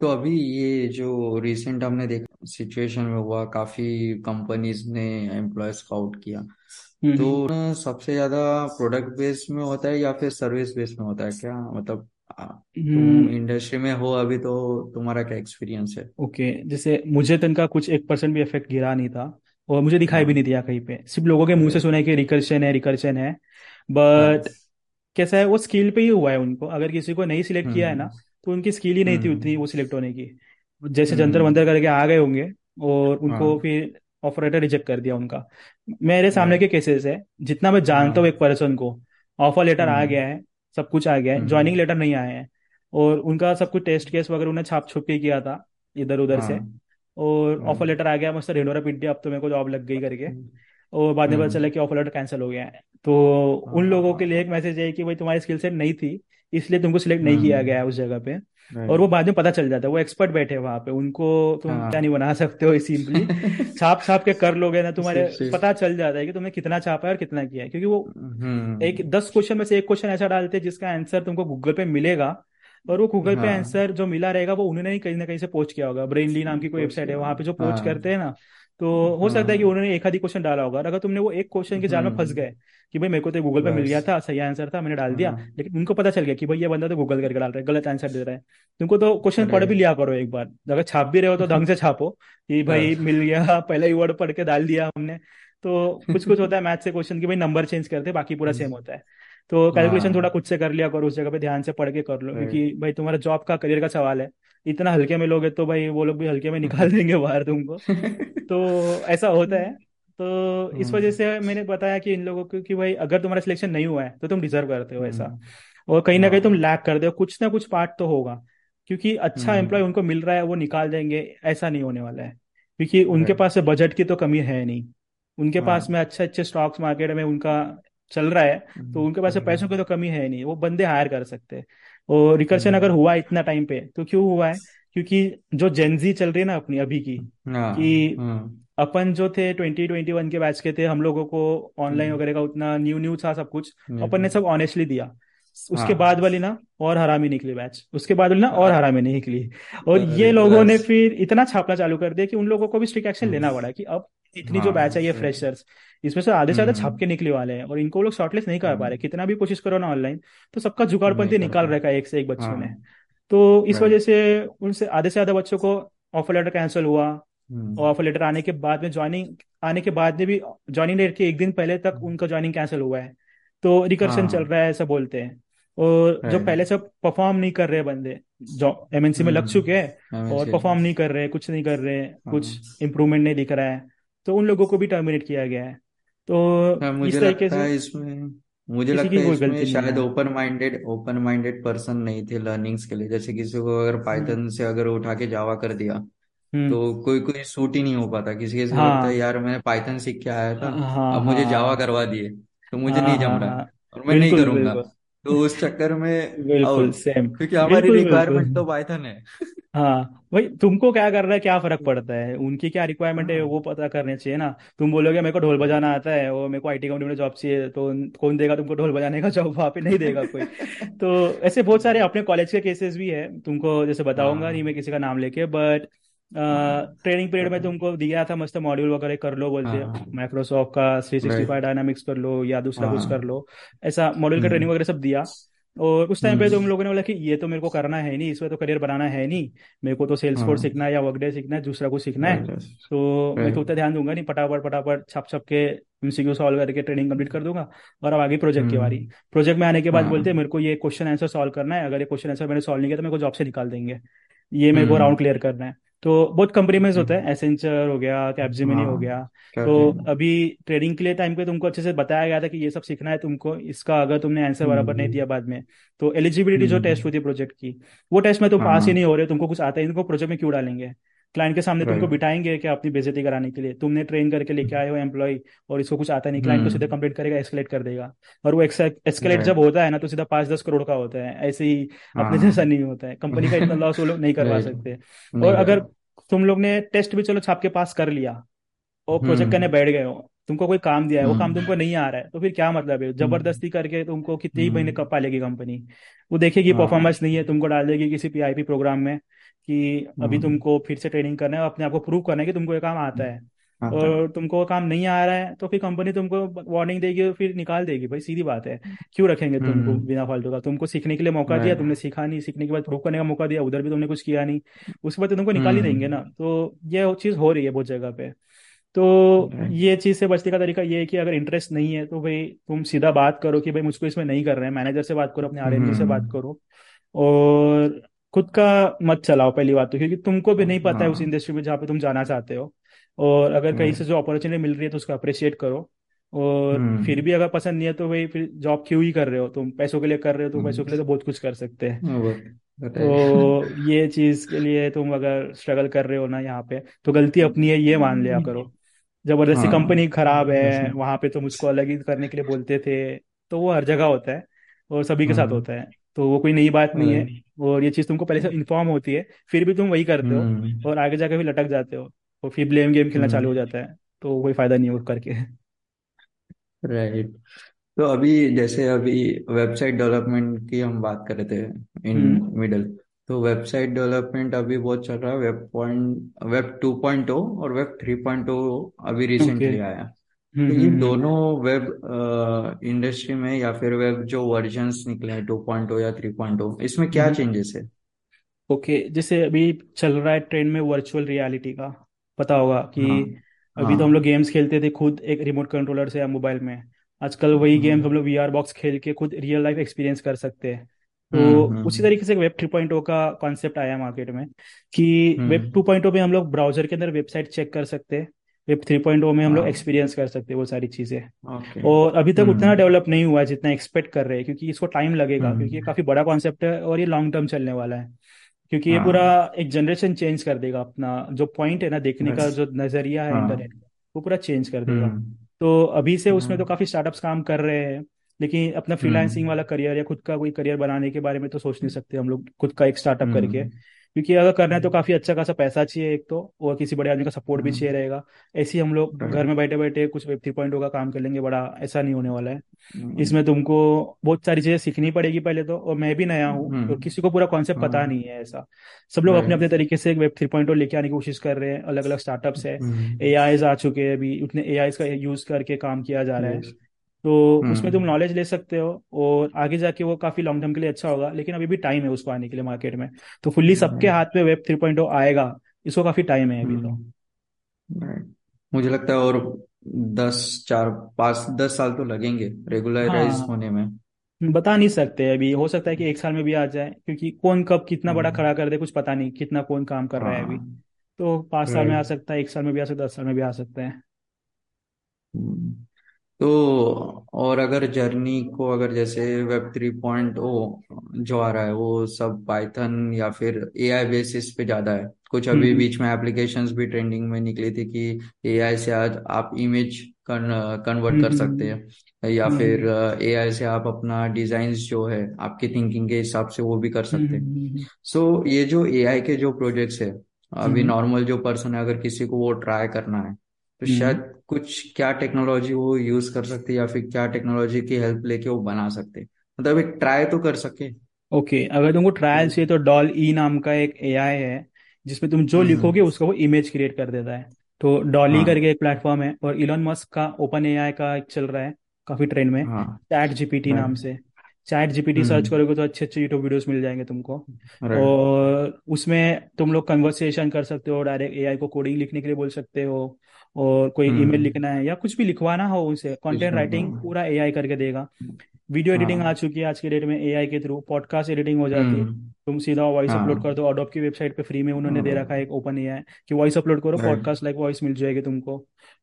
तो अभी ये जो रिसेंट हमने देखा सिचुएशन में हुआ काफ़ी कंपनीज़ ने एम्प्लॉयज़ को आउट किया। तो हम्म। सबसे ज़्यादा प्रोडक्ट बेस में होता है या फिर सर्विस बेस में होता है? क्या मतलब तुम हम्म। इंडस्ट्री में हो अभी तो तुम्हारा क्या एक्सपीरियंस है? ओके जैसे मुझे तो इनका कुछ एक परसेंट भी इफ़ेक्ट गिरा नहीं था और मुझे दिखाई भी नहीं हाँ दिया कहीं पे। सिर्फ़ लोगों के मुँह से सुना है कि रिकर्शन है रिकर्शन है। बट कैसा है वो स्किल पे ही हुआ है उनको। अगर किसी को नहीं सिलेक्ट किया है ना हम्म तो उनकी स्किल ही नहीं थी उतनी वो सिलेक्ट होने की। जैसे जंतर हम्म मंतर करके आ गए होंगे और उनको हाँ। फिर ऑफ़र लेटर रिजेक्ट कर दिया उनका। मेरे सामने के केसेस है जितना मैं जानता हूँ हाँ। एक पर्सन को ऑफ़र लेटर आ हम्म। गया है सब कुछ आ गया है ज्वाइनिंग लेटर नहीं आया है। और उनका सब कुछ टेस्ट केस वगैरह उन्हें छाप छुप के किया था इधर उधर से। हाँ। और ऑफ़र लेटर आ गया मुझसे ढिंडोरा पीट दिया अब तो मेरे को जॉब लग गई करके। और बाद में पता चला हम्म कि ऑफ़र लेटर कैंसिल हो गया है। तो उन लोगों के लिए हाँ एक मैसेज है कि भाई तुम्हारी स्किल सेट नहीं थी इसलिए तुमको सिलेक्ट नहीं किया गया हम्म। है उस जगह पे। और वो बाद में पता चल जाता है वो एक्सपर्ट बैठे वहाँ पे उनको तुम क्या नहीं हाँ बना सकते हो सिंपली। छाप छाप के कर लोगे ना तुम्हारे सिर्फ़ पता चल जाता है कि तुमने कितना छापा है और कितना किया है क्योंकि वो एक हम्म दस क्वेश्चन में से एक क्वेश्चन ऐसा डालते हैं जिसका आंसर तुमको गूगल पे मिलेगा और वो गूगल पे हाँ। आंसर जो मिला रहेगा वो उन्होंने ही कहीं ना कहीं से पोस्ट किया होगा। ब्रेनली नाम की कोई वेबसाइट है वहाँ पे जो पोस्ट हाँ। करते हैं ना तो हो सकता है कि हाँ उन्होंने एक आधी क्वेश्चन डाला होगा अगर तुमने वो एक क्वेश्चन के जाल में फंस हम्म। गए कि भाई मेरे को तो गूगल पे मिल गया था सही आंसर था मैंने डाल दिया हाँ लेकिन उनको पता चल गया कि भाई ये बंदा तो गूगल करके डाल रहा है गलत आंसर दे रहा है। तुमको तो क्वेश्चन पढ़ भी लिया करो एक बार। अगर छाप भी रहे हो तो ढंग से छापो कि भाई मिल गया पहले ही वर्ड पढ़ के डाल दिया हमने। तो कुछ कुछ होता है मैथ से क्वेश्चन की भाई नंबर चेंज करते बाकी पूरा सेम होता है। तो कैलकुलेशन थोड़ा हाँ खुद से कर लिया करो उस जगह पे ध्यान से पढ़ के कर लो क्योंकि भाई तुम्हारा जॉब का करियर का सवाल है। इतना हल्के में लोगे तो भाई वो लोग भी हल्के में निकाल देंगे बाहर तुमको। तो ऐसा होता है। तो इस वजह से मैंने बताया कि इन लोगों को कि भाई अगर तुम्हारा सिलेक्शन नहीं हुआ है तो तुम डिजर्व करते हो ऐसा। हम्म। और कहीं ना कहीं तुम हाँ। लैक कर दे हो। कुछ ना कुछ पार्ट तो होगा। क्योंकि अच्छा एम्प्लॉय हम्म उनको मिल रहा है वो निकाल देंगे ऐसा नहीं होने वाला है। क्योंकि उनके पास बजट की तो कमी है नहीं। उनके पास हाँ। में अच्छे अच्छे स्टॉक्स मार्केट में उनका चल रहा है तो हम्म उनके पास हम्म पैसों की तो कमी है नहीं वो बंदे हायर कर सकते हैं। और रिकर्शन अगर हम्म, हुआ इतना टाइम पे तो क्यों हुआ है? क्योंकि जो जेंजी चल रही है ना अपनी अभी की हाँ कि हम्म अपन जो थे ट्वेंटी ट्वेंटी वन के बैच के थे हम लोगों को ऑनलाइन हम्म। वगैरह का उतना न्यू न्यू था सब कुछ अपन ने हम्म, सब ऑनेस्टली दिया। उसके बाद हाँ वाली ना और हरामी निकली बैच उसके बाद वाली ना और हरामी निकली। और ये लोगों ने फिर इतना छापना चालू कर दिया कि उन लोगों को भी स्ट्रिक एक्शन हम्म। लेना पड़ा कि अब इतनी जो बैच हाँ है ये फ्रेशर्स इसमें से आधे से छाप हम्म। के निकले वाले हैं और इनको लोग शॉर्टलिस्ट नहीं कर पा रहे। हम्म कितना भी कोशिश करो ना ऑनलाइन तो सबका जुगाड़पंथी निकाल रखा है एक से एक बच्चों ने हाँ तो इस वजह से उनसे आधे से ज़्यादा बच्चों को ऑफ़र लेटर कैंसिल हुआ हम्म। ऑफ़र लेटर आने के बाद में ज्वाइनिंग आने के बाद में भी ज्वाइनिंग डेट के एक दिन पहले तक उनका ज्वाइनिंग कैंसिल हुआ है। तो रिकर्शन चल हाँ रहा है ऐसा बोलते हैं। और जो पहले से परफॉर्म नहीं कर रहे बंदे जो एमएनसी में लग चुके हैं हम्म और परफॉर्म नहीं कर रहे कुछ नहीं कर रहे हाँ। कुछ इम्प्रूवमेंट नहीं दिख रहा है। तो उन लोगों को भी टर्मिनेट किया गया है। तो हाँ, इस मुझे तरीके लगता से है इसमें मुझे लगता है इसमें शायद है। Open minded open minded person नहीं थे लर्निंग्स के लिए। जैसे किसी को अगर हम्म। पाइथन से अगर उठा के जावा कर दिया हम्म। तो कोई कोई सूट ही नहीं हो पाता। किसी को लगता है। हाँ यार मैंने पाइथन सीख के आया था हाँ अब मुझे जावा हाँ करवा दिए तो मुझे हाँ नहीं जम हाँ रहा हाँ। और मैं नहीं करूँगा। तो उस चक्कर में बिल्कुल सेम क्योंकि हमारी बिल्कुल रिक्वायरमेंट तो पाइथन है। हाँ भाई तुमको क्या करना है क्या फ़र्क पड़ता है? उनकी क्या रिक्वायरमेंट है हाँ। वो पता करने चाहिए ना। तुम बोलोगे मेरे को ढोल बजाना आता है और मेरे को आईटी कंपनी में जॉब चाहिए। तो कौन देगा तुमको ढोल बजाने का जॉब वहाँ पे नहीं देगा कोई। तो ऐसे बहुत सारे अपने कॉलेज के केसेस भी है। तुमको जैसे बताऊँगा नहीं हाँ मैं किसी का नाम लेके बट ट्रेनिंग पीरियड में तुमको दिया था मस्त मॉड्यूल वगैरह कर लो बोलते हाँ। माइक्रोसॉफ्ट का थ्री सिक्सटी फाइव डायनामिक्स कर लो या दूसरा कुछ कर हाँ लो। ऐसा मॉड्यूल का ट्रेनिंग हम्म। वगैरह सब दिया। और उस टाइम पे तो हम्म लोगों ने बोला कि ये तो मेरे को करना है नहीं इसमें तो करियर बनाना है नहीं। मेरे को तो सेल्स फोर्स हाँ। सीखना है या वर्कडे सीखना है दूसरा कुछ सीखना है। तो मैं तो उतना ध्यान दूँगा नहीं फटाफट फटाफट छप छप के एमसीक्यू सॉल्व करके ट्रेनिंग कंप्लीट कर दूँगा और अब आगे प्रोजेक्ट की बारी। हम्म। प्रोजेक्ट में आने के बाद बोलते हैं हाँ मेरे को ये क्वेश्चन आंसर सॉल्व करना है। अगर ये क्वेश्चन आंसर मैंने सॉल्व नहीं किया तो मेरे को जॉब से निकाल देंगे। ये मेरे को राउंड हम्म क्लियर करना है। तो बहुत कंपनी में होता है। हम्म, एसेंचर हो गया कैप्जिमिनी हो हाँ गया। तो अभी ट्रेडिंग के लिए टाइम पे तुमको अच्छे से बताया गया था कि ये सब सीखना है तुमको इसका अगर तुमने आंसर बराबर नहीं हम्म। दिया बाद में तो एलिजिबिलिटी जो टेस्ट हम्म। होती है प्रोजेक्ट की वो टेस्ट में तो पास ही हाँ। नहीं हो रहे तुमको कुछ आता है इनको प्रोजेक्ट में क्यों डालेंगे? क्लाइंट के सामने तुमको बिठाएँगे कि अपनी बेजती कराने के लिए। तुमने ट्रेन करके लेके आए हो एम्प्लॉय और इसको कुछ आता नहीं। क्लाइंट को सीधा हम्म कंप्लीट करेगा एस्केलेट कर देगा। और वो एस्केलेट जब होता है ना तो सीधा पाँच दस करोड़ का होता है। ऐसे ही अपने जैसा हाँ नहीं होता है। कंपनी का इतना लॉस वो लोग नहीं करवा सकते। और अगर तुम लोग ने टेस्ट भी चलो छाप के पास कर लिया और प्रोजेक्ट करने हम्म बैठ गए हो तुमको कोई काम दिया है वो काम तुमको हम्म नहीं आ रहा है तो फिर क्या मतलब है? ज़बरदस्ती करके तुमको कितने ही महीने कब पालेगी कंपनी वो देखेगी हाँ। परफॉर्मेंस नहीं है तुमको डाल देगी किसी पीआईपी प्रोग्राम में। कि अभी हम्म। तुमको फिर से ट्रेनिंग करना है अपने आप को प्रूव करना है कि तुमको ये काम आता है। आता और तुमको काम नहीं आ रहा है तो फिर कंपनी तुमको वार्निंग देगी और फिर निकाल देगी। भाई सीधी बात है। क्यों रखेंगे तुमको हम्म। बिना फालतू का? तुमको सीखने के लिए मौका दिया तुमने सीखा नहीं। सीखने के बाद प्रूव करने का मौका दिया उधर भी तुमने कुछ किया नहीं। उसके बाद तो तुमको निकाल ही देंगे ना। हम्म तो ये चीज़ हो रही है बहुत जगह पे। तो ये चीज़ से बचने का तरीका ये है कि अगर इंटरेस्ट नहीं है तो भाई तुम सीधा बात करो कि भाई मुझको इसमें नहीं कर रहे हैं। मैनेजर से बात करो अपने आरएमडी से बात हम्म करो। और खुद का मत चलाओ पहली बात तो क्योंकि तुमको भी नहीं पता है उस हाँ। इंडस्ट्री में जहाँ पे तुम जाना चाहते हो। और अगर कहीं से जो अपॉर्चुनिटी मिल रही है तो उसको अप्रिशिएट करो। और फिर हम्म भी अगर पसंद नहीं है तो भाई फिर जॉब क्यों ही कर रहे हो? तुम पैसों के लिए कर रहे हो तो पैसों के लिए हम्म। तो बहुत कुछ कर सकते हैं। तो ये चीज़ के लिए तुम अगर स्ट्रगल कर रहे हो ना यहाँ पे तो गलती अपनी है ये मान लिया करो। ज़बरदस्ती हाँ। कंपनी खराब है वहाँ पे तुम उसको अलग ही करने के लिए बोलते थे तो वो हर जगह होता है और सभी के साथ हम्म। होता है। तो वो कोई नई बात नहीं है और ये चीज़ तुमको पहले से इन्फॉर्म होती है फिर भी तुम वही करते हो हम्म और आगे जाके फिर लटक जाते हो और फिर ब्लेम गेम खेलना चालू हो हम्म। जाता है तो कोई फ़ायदा नहीं है वो करके। राइट। तो अभी जैसे अभी वेबसाइट डेवलपमेंट की हम बात कर रहे थे इन हम्म। मिडल तो वेबसाइट डेवलपमेंट अभी बहुत चल रहा है web point web two point o और वेब थ्री पॉइंट ओ अभी रिसेंटली आया। हम्म तो ये हम्म हम्म दोनों वेब इंडस्ट्री में या फिर वेब जो वर्जन्स निकले हैं टू पॉइंट या थ्री पॉइंट इसमें क्या हम्म। चेंजेस है? ओके जैसे अभी चल रहा है ट्रेंड में वर्चुअल रियलिटी का पता होगा कि हाँ अभी तो हम लोग हाँ गेम्स खेलते थे खुद एक रिमोट कंट्रोलर से या मोबाइल में। आजकल वही गेम्स हम हम्म। लोग वीआर बॉक्स खेल के खुद रियल लाइफ एक्सपीरियंस कर सकते हैं। हम्म तो उसी हम्म। तरीके से वेब थ्री पॉइंट का कॉन्सेप्ट आया मार्केट में कि वेब हम्म। टू पॉइंट में हम लोग ब्राउज़र के अंदर वेबसाइट चेक कर सकते हैं। वेब थ्री पॉइंट में हम लोग हाँ। एक्सपीरियंस कर सकते हैं वो सारी चीज़ें। और अभी तक उतना हम्म। डेवलप नहीं हुआ है जितना एक्सपेक्ट कर रहे हैं क्योंकि इसको टाइम लगेगा क्योंकि ये हम्म काफ़ी बड़ा कॉन्सेप्ट है और ये लॉन्ग टर्म चलने वाला है। क्योंकि ये पूरा हाँ एक जनरेशन चेंज कर देगा अपना। जो पॉइंट है ना देखने का जो नज़रिया है हाँ। इंटरनेट का वो पूरा चेंज कर देगा। हम्म। तो अभी से उसमें तो हम्म काफ़ी स्टार्टअप्स काम कर रहे हैं लेकिन अपना फ्रीलांसिंग वाला हम्म करियर या खुद का कोई करियर बनाने के बारे में तो सोच नहीं सकते हम लोग खुद का एक स्टार्टअप करके। हम्म क्योंकि अगर करना है तो काफ़ी अच्छा खासा पैसा चाहिए एक तो और किसी बड़े आदमी का सपोर्ट भी चाहिए हम्म रहेगा। ऐसे ही हम लोग घर में बैठे बैठे कुछ वेब थ्री पॉइंट का काम कर लेंगे बड़ा ऐसा नहीं होने वाला है। हम्म। इसमें तुमको बहुत सारी चीज़ें सीखनी पड़ेगी पहले तो और मैं भी नया हूँ और हम्म, किसी को पूरा कॉन्सेप्ट पता नहीं है ऐसा। सब लोग अपने अपने तरीके से वेब थ्री पॉइंट लेके आने की कोशिश कर रहे हैं अलग अलग स्टार्टअप्स है। हम्म। ए आ चुके हैं अभी उतने ए का यूज़ करके काम किया जा रहा है। तो उसमें तुम हम्म। नॉलेज ले सकते हो और आगे जाके वो काफ़ी लॉन्ग टर्म के लिए अच्छा होगा लेकिन अभी भी टाइम है उसको आने के लिए मार्केट में। तो फुल्ली सबके हाथ में वेब थ्री पॉइंट आएगा इसको काफ़ी टाइम है अभी तो। हम्म मुझे लगता है और दस चार पाँच दस साल तो लगेंगे रेगुलराइज हाँ। होने में। बता नहीं सकते अभी हो सकता है कि एक साल में भी आ जाए क्योंकि कौन कब कितना बड़ा हम्म। खड़ा कर दे कुछ पता नहीं कितना कौन काम कर रहा है अभी। हाँ। तो पाँच साल में आ सकता है एक साल में भी आ सकता है दस साल में भी आ सकता है। हम्म। तो और अगर जर्नी को अगर जैसे वेब थ्री पॉइंट ओ जो आ रहा है वो सब पाइथन या फिर एआई बेसिस पे ज़्यादा है। कुछ अभी हम्म। बीच में एप्लीकेशंस भी ट्रेंडिंग में निकली थी कि एआई से आज आप इमेज कन्वर्ट हम्म कर हम्म सकते हैं। या हम्म फिर एआई से आप अपना डिज़ाइन जो है आपकी थिंकिंग के हिसाब से वो भी कर हम्म सकते हैं। हम्म सो ये जो एआई के जो प्रोजेक्ट्स है अभी हम्म नॉर्मल जो पर्सन है अगर किसी को वो ट्राई करना है तो हम्म। शायद कुछ क्या टेक्नोलॉजी वो यूज़ कर सकते हैं या फिर क्या टेक्नोलॉजी की हेल्प लेके वो बना सकते। मतलब एक ट्राई तो कर सके। ओके okay, अगर तुमको ट्रायल चाहिए तो डॉल ई नाम का एक एआई है जिसमें तुम जो लिखोगे हम्म। उसका वो इमेज क्रिएट कर देता है। तो डॉली हाँ। करके एक प्लेटफॉर्म है और इलॉन मस्क का ओपन एआई का एक चल रहा है काफ़ी ट्रेंड में। हाँ। चैट जीपीटी नाम से। चैट जीपीटी सर्च हम्म करोगे तो अच्छे अच्छे यूट्यूब वीडियोस मिल जाएँगे तुमको। और उसमें तुम लोग कन्वर्सेशन कर सकते हो डायरेक्ट एआई को कोडिंग लिखने के लिए बोल सकते हो। और कोई ईमेल हम्म लिखना है या कुछ भी लिखवाना हो उनसे कुछ कंटेंट राइटिंग हाँ। पूरा एआई करके देगा। वीडियो एडिटिंग आ हाँ चुकी है आज के डेट में एआई के थ्रू पॉडकास्ट एडिटिंग हो जाती है। हम्म। तुम सीधा वॉइस अपलोड कर हाँ दो अडोब की वेबसाइट पे फ्री में उन्होंने दे रखा है एक ओपन एआई कि वॉइस अपलोड करो पॉडकास्ट लाइक वॉइस मिल जाएगी तुमको।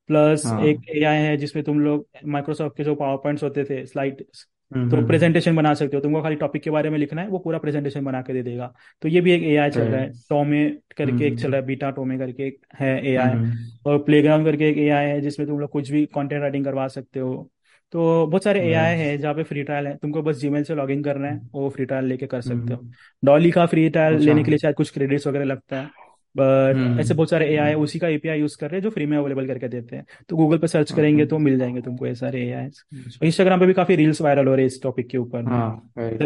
प्लस एक हाँ एआई है जिसमें तुम लोग माइक्रोसॉफ्ट के जो पावर पॉइंट्स होते थे स्लाइड तो हम्म प्रेजेंटेशन बना सकते हो। तुमको खाली टॉपिक के बारे में लिखना है वो पूरा प्रेजेंटेशन बना के दे देगा। तो ये भी एक एआई चल रहा है। टोमे करके एक चल हम्म रहा है बीटा टोमे करके एक है एआई हम्म और प्लेग्राउंड करके एक एआई है जिसमें तुम लोग कुछ भी कंटेंट राइटिंग करवा सकते हो। तो बहुत सारे ए आई है जहाँ पे फ्री ट्रायल है। तुमको बस जीमेल से लॉग इन करना है वो फ्री ट्रायल लेके कर सकते हो। हम्म। डॉली का फ्री ट्रायल अच्छा। लेने के लिए शायद कुछ क्रेडिट्स वगैरह लगता है। बट ऐसे हम्म। बहुत सारे एआई उसी का एपीआई यूज़ कर रहे हैं जो फ्री में अवेलेबल करके देते हैं। तो गूगल पे सर्च करेंगे तो मिल जाएँगे तुमको ये सारे एआई और इंस्टाग्राम पे भी काफ़ी रील्स वायरल हो रहे हैं इस टॉपिक के ऊपर में। हाँ तो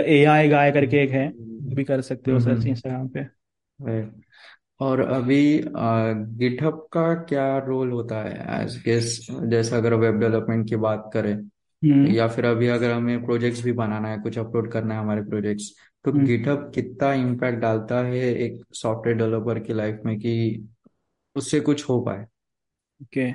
गाय करके एक है वो भी कर सकते हो हम्म सर्च हम्म। इंस्टाग्राम पे। और अभी गिटहब का क्या रोल होता है एज गेस जैसे अगर वेब डेवलपमेंट की बात करें हम्म। या फिर अभी अगर हमें प्रोजेक्ट्स भी बनाना है कुछ अपलोड करना है हमारे प्रोजेक्ट्स तो हम्म। गिटहब कितना इम्पैक्ट डालता है एक सॉफ्टवेयर डेवलपर की लाइफ में कि उससे कुछ हो पाए? ओके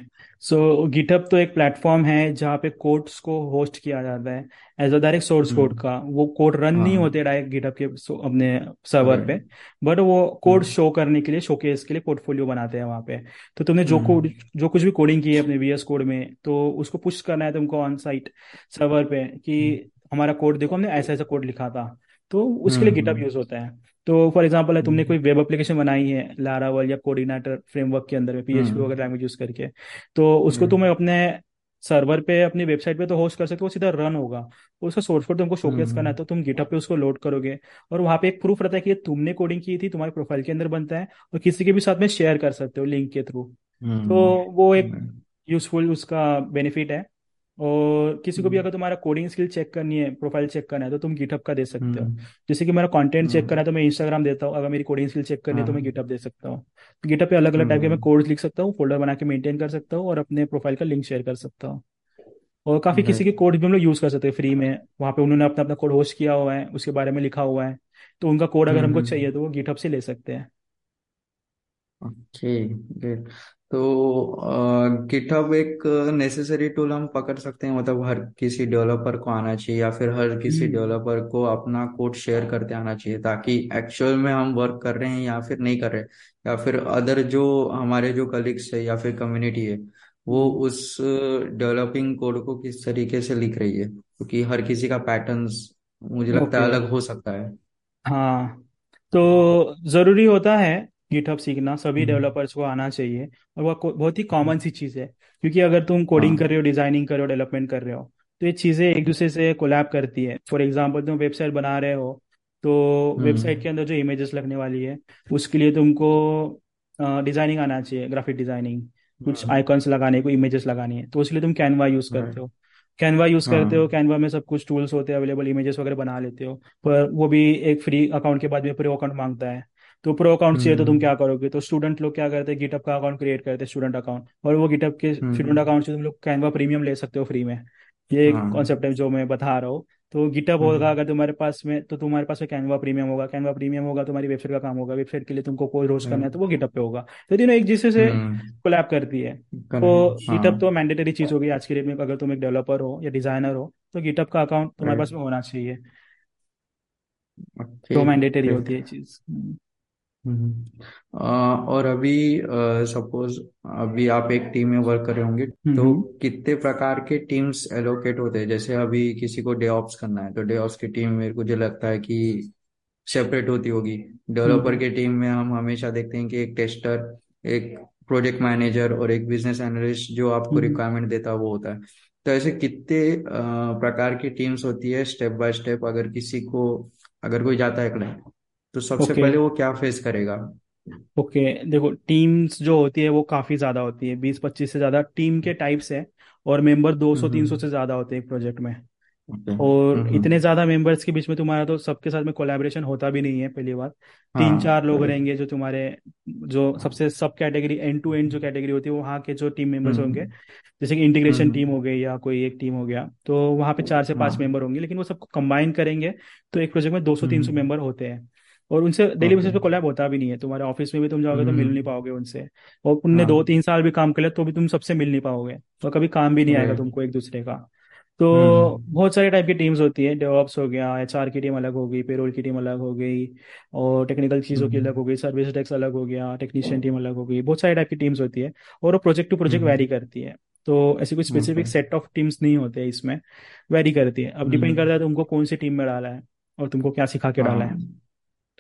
सो गिटहब तो एक प्लेटफॉर्म है जहाँ पे कोड्स को होस्ट किया जाता है as a direct source code hmm का। वो कोड रन नहीं हाँ। होते डायरेक्ट गिटहब के अपने सर्वर पे बट वो कोड हम्म। शो करने के लिए शोकेस के लिए पोर्टफोलियो बनाते हैं वहाँ पे। तो तुमने जो कोड हम्म जो कुछ भी कोडिंग की है अपने वीएस कोड में तो उसको पुश करना है तुमको ऑन साइट सर्वर पे कि हमारा कोड देखो हमने ऐसा ऐसा कोड लिखा था। तो उसके लिए गिटहब हम्म। यूज़ होता है। तो फॉर एग्जांपल है तुमने हम्म। कोई वेब एप्लीकेशन बनाई है लारावल या कोऑर्डिनेटर फ्रेमवर्क के अंदर में पीएचपी हम्म वगैरह लैंग्वेज यूज़ करके तो उसको हम्म। तुम्हें अपने सर्वर पे अपनी वेबसाइट पे तो होस्ट कर सकते हो वो सीधा रन होगा। और उसका सोर्स कोड तुमको शोकेस करना है हम्म। तो तुम गिटअप पे उसको लोड करोगे। और वहाँ पे एक प्रूफ रहता है कि तुमने कोडिंग की थी तुम्हारे प्रोफ़ाइल के अंदर बनता है और किसी के भी साथ में शेयर कर सकते हो लिंक के थ्रू तो हम्म वो एक हम्म। यूजफुल उसका बेनिफिट है। और किसी को भी हम्म। अगर तुम्हारा कोडिंग स्किल चेक करनी है प्रोफ़ाइल चेक करना है तो तुम गिटहब का दे सकते हो। हम्म। जैसे कि मेरा कंटेंट चेक करना हम्म, है तो मैं इंस्टाग्राम देता हूँ। अगर मेरी कोडिंग स्किल चेक करनी है तो मैं हाँ। गिटहब दे सकता हूँ। तो गिटहब पे अलग अलग टाइप के मैं कोड्स लिख सकता हूँ फोल्डर बना के मेंटेन कर सकता हूँ और अपने प्रोफ़ाइल का लिंक शेयर कर सकता हूँ। और काफ़ी किसी के कोड भी हम लोग यूज़ कर सकते हैं फ्री में। वहाँ पे उन्होंने अपना अपना कोड होस्ट किया हुआ है उसके बारे में लिखा हुआ है। तो उनका कोड अगर हमको चाहिए तो वो गिटहब से ले सकते हैं। ओके ग्रेट तो गिटहब एक नेसेसरी टूल हम पकड़ सकते हैं मतलब हर किसी डेवलपर को आना चाहिए या फिर हर किसी हम्म। डेवलपर को अपना कोड शेयर करते आना चाहिए ताकि एक्चुअल में हम वर्क कर रहे हैं या फिर नहीं कर रहे या फिर अदर जो हमारे जो कलीग्स है या फिर कम्युनिटी है वो हम्म, उस डेवलपिंग कोड को किस तरीके से लिख रही है क्योंकि हर किसी का पैटर्न्स मुझे लगता है ओके अलग हो सकता है। हाँ तो ज़रूरी होता है गिटहब सीखना सभी हम्म। डेवलपर्स को आना चाहिए और वह बहुत ही कॉमन सी चीज़ है। क्योंकि अगर तुम कोडिंग कर हाँ रहे हो डिज़ाइनिंग कर रहे हो डेवलपमेंट कर रहे हो तो ये चीज़ें एक दूसरे से कोलैब करती है। फॉर एग्ज़ाम्पल तुम वेबसाइट बना रहे हो तो वेबसाइट हम्म। के अंदर जो इमेजेस लगने वाली है उसके लिए तुमको डिज़ाइनिंग आना चाहिए ग्राफिक डिज़ाइनिंग कुछ हम्म आइकॉन्स लगाने को इमेजेस लगानी है तो उसके लिए तुम कैनवा यूज़ करते हो। कैनवा यूज़ करते हो हाँ कैनवा में सब कुछ टूल्स होते हैं अवेलेबल इमेजेस वगैरह बना लेते हो पर वो भी एक फ्री अकाउंट के बाद में प्रो अकाउंट माँगता है। तो प्रो अकाउंट चाहिए तो तुम हम्म। क्या करोगे? तो स्टूडेंट लोग क्या करते हैं? गिटअप का अकाउंट क्रिएट करते हैं स्टूडेंट अकाउंट और वो गिटअप के स्टूडेंट हम्म अकाउंट से तुम लोग कैनवा प्रीमियम ले सकते हो फ्री में। ये एक हाँ। कॉन्सेप्ट है जो मैं बता रहा हूँ। तो गिटअप होगा हम्म अगर तुम्हारे पास में तो तुम्हारे पास में कैनवा प्रीमियम होगा। कैनवा प्रीमियम होगा तुम्हारी वेबसाइट का काम होगा। वेबसाइट के लिए तुमको कोई रोज करना है तो वो गिटअप पे होगा। तो तीनों एक दूसरे से कोलैब करती है। तो गिटअप तो हाँ। मैंडेटरी चीज़ होगी आज के डेट में। अगर तुम एक डेवलपर हो या डिज़ाइनर हो तो गिटअप का अकाउंट तुम्हारे पास में होना चाहिए। तो मैंडेटरी होती है चीज़। और अभी सपोज़ अभी आप एक टीम में वर्क कर रहे होंगे तो हम्म। कितने प्रकार के टीम्स एलोकेट होते हैं? जैसे अभी किसी को डे ऑप्स करना है तो डे ऑप्स की टीम मेरे को मुझे लगता है कि सेपरेट होती होगी। डेवलपर के टीम में हम हमेशा देखते हैं कि एक टेस्टर एक प्रोजेक्ट मैनेजर और एक बिज़नेस एनालिस्ट जो आपको हम्म। रिक्वायरमेंट देता है वो होता है। तो ऐसे कितने प्रकार की टीम्स होती है स्टेप बाय स्टेप अगर किसी को अगर कोई जाता है क्लाइंट तो सबसे ओके पहले वो क्या फेस करेगा? ओके देखो टीम्स जो होती है वो काफ़ी ज़्यादा होती है बीस पच्चीस से ज़्यादा। टीम के टाइप्स है और मेंबर दो सौ तीन सौ हम्म। से ज़्यादा होते हैं एक प्रोजेक्ट में। और हम्म। इतने ज़्यादा मेंबर्स के बीच में तुम्हारा तो सबके साथ में कोलैबोरेशन होता भी नहीं है पहली बात। तीन हाँ चार लोग रहेंगे जो तुम्हारे जो सबसे सब कैटेगरी एंड टू एंड जो कैटेगरी होती है वहाँ के जो टीम मेंबर्स होंगे। हम्म। जैसे कि इंटीग्रेशन टीम हो गई या कोई एक टीम हो गया तो वहाँ पे चार से पाँच हाँ। मेंबर होंगे लेकिन वो सबको कंबाइन करेंगे। तो एक प्रोजेक्ट में दो सौ तीन सौ मेंबर होते हैं। और उनसे डेली बेसिस पे कोलैब होता भी नहीं है। तुम्हारे ऑफ़िस में भी तुम जाओगे तो मिल नहीं हम्म। पाओगे उनसे। और उनने दो हाँ। तीन साल भी काम कर लिया तो भी तुम सबसे मिल नहीं पाओगे और कभी काम भी नहीं आएगा तुमको एक दूसरे का। तो हम्म। बहुत सारे टाइप की टीम्स होती है। डेवॉप्स हो गया एचआर की टीम अलग हो गई पेरोल की टीम अलग हो गई और टेक्निकल चीज़ों की अलग हम्म। हो गई सर्विस डेस्क अलग हो गया टेक्नीशियन टीम अलग हो गई। बहुत सारे टाइप की टीम्स होती है और वो प्रोजेक्ट टू प्रोजेक्ट वेरी करती है। तो ऐसी कोई स्पेसिफिक सेट ऑफ़ टीम्स नहीं होते हैं इसमें। वेरी करती है। अब डिपेंड हम्म। करता है तुमको कौन सी टीम में डाला है और तुमको क्या सिखा के डाला है। हाँ।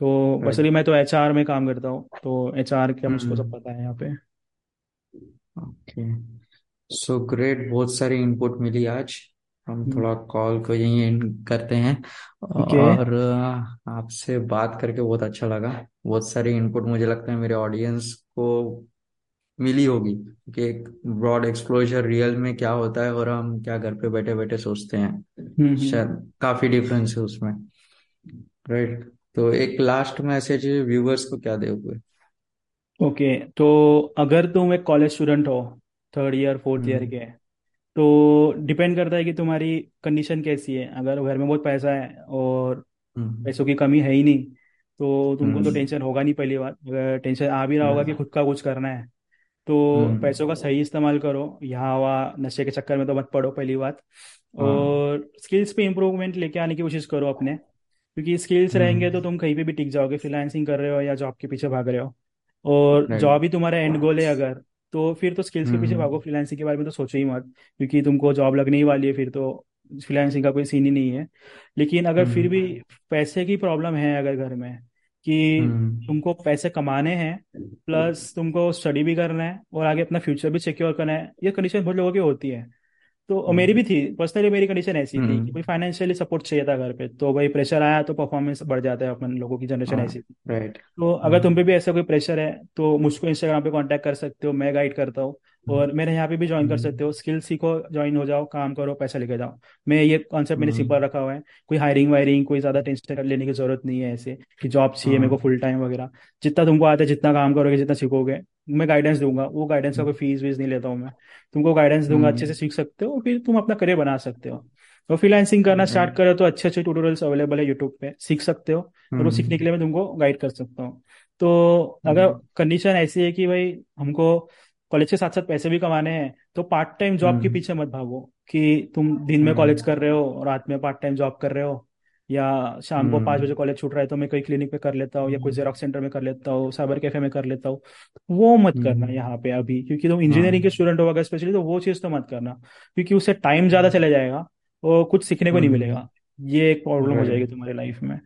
तो बसली मैं तो एचआर में काम करता हूँ तो एचआर का मुझको सब हम्म पता है यहाँ पे। ओके सो ग्रेट बहुत सारी इनपुट मिली आज। हम हम्म, थोड़ा कॉल को यहीं एंड करते हैं। ओके और आपसे बात करके बहुत अच्छा लगा। बहुत सारी इनपुट मुझे लगता है मेरे ऑडियंस को मिली होगी कि एक ब्रॉड एक्सप्लोजर रियल में क्या होता है और हम क्या घर पे बैठे बैठे सोचते हैं। हम्म हम्म शायद काफ़ी डिफरेंस है उसमें। राइट तो एक लास्ट मैसेज व्यूवर्स को क्या दोगे ओके okay, तो अगर तुम एक कॉलेज स्टूडेंट हो third year fourth year hmm. के तो डिपेंड करता है कि तुम्हारी कंडीशन कैसी है। अगर घर में बहुत पैसा है और हम्म। पैसों की कमी है ही नहीं तो तुमको तो हम्म। टेंशन होगा नहीं पहली बात। अगर टेंशन आ भी रहा होगा कि खुद का कुछ करना है तो हम्म। पैसों का सही इस्तेमाल करो। यहाँ वहाँ नशे के चक्कर में तो मत पड़ो पहली बात। हाँ। और स्किल्स पे इम्प्रूवमेंट लेके आने की कोशिश करो अपने। क्योंकि स्किल्स रहेंगे तो हम्म। तुम कहीं पे भी टिक जाओगे फ्रीलांसिंग कर रहे हो या जॉब के पीछे भाग रहे हो। और जॉब ही तुम्हारा एंड गोल है अगर तो फिर तो स्किल्स के पीछे भागो हम्म फ्रीलांसिंग के बारे में तो सोचो ही मत क्योंकि तुमको जॉब लगने ही वाली है फिर तो फ्रीलांसिंग का कोई सीन ही नहीं है। लेकिन अगर फिर भी हम्म। पैसे की प्रॉब्लम है अगर घर में कि तुमको पैसे कमाने हैं प्लस तुमको स्टडी भी करना है और आगे अपना फ्यूचर भी सिक्योर करना है ये कंडीशन बहुत लोगों की होती है। तो और मेरी भी थी पर्सनली मेरी कंडीशन ऐसी थी कि हम्म भाई फाइनेंशियली सपोर्ट चाहिए था घर पे तो भाई प्रेशर आया तो परफॉर्मेंस बढ़ जाता है अपन लोगों की जनरेशन हाँ ऐसी थी। राइट तो अगर तुम पे हाँ भी ऐसा कोई प्रेशर है तो मुझको इंस्टाग्राम पे कांटेक्ट कर सकते हो मैं गाइड करता हूँ। और मेरे यहाँ पे भी ज्वाइन कर सकते हो स्किल सीखो ज्वाइन हो जाओ काम करो पैसा लेके जाओ। मैं ये कॉन्सेप्ट मैंने हम्म, सिंपल रखा हुआ है कोई हायरिंग वायरिंग कोई ज़्यादा टेंशन लेने की ज़रूरत नहीं है ऐसे कि जॉब चाहिए मेरे को हाँ। फुल टाइम वगैरह। जितना तुमको आता है जितना काम करोगे जितना सीखोगे मैं गाइडेंस दूँगा। वो गाइडेंस का कोई फ़ीस वीस नहीं लेता हूँ मैं। तुमको गाइडेंस दूँगा अच्छे से हम्म। सीख सकते हो फिर तुम अपना करियर बना सकते हो। और फ्रीलांसिंग करना स्टार्ट करो तो अच्छे अच्छे ट्यूटोरियल्स अवेलेबल है यूट्यूब पे। सीख सकते हो और वो सीखने के हम्म लिए मैं तुमको गाइड कर सकता हूँ। तो अगर हम्म। कंडीशन ऐसी है कि भाई हमको कॉलेज के साथ साथ पैसे भी कमाने हैं तो पार्ट टाइम जॉब के हम्म। पीछे मत भागो कि तुम दिन में कॉलेज हम्म। कर रहे हो रात में पार्ट टाइम जॉब कर रहे हो। या शाम को पाँच बजे हम्म कॉलेज छूट रहा है तो मैं कोई क्लिनिक पे कर लेता हूँ या कोई हम्म। जेरोक्स सेंटर में कर लेता हूँ साइबर कैफ़े में कर लेता हूँ। वो मत करना हम्म, यहाँ पे अभी क्योंकि तुम इंजीनियरिंग के हाँ। स्टूडेंट हो अगर स्पेशली तो वो चीज़ तो मत करना क्योंकि उससे टाइम ज़्यादा चले जाएगा और कुछ सीखने को नहीं हम्म। मिलेगा। ये एक प्रॉब्लम हो जाएगी तुम्हारी लाइफ में।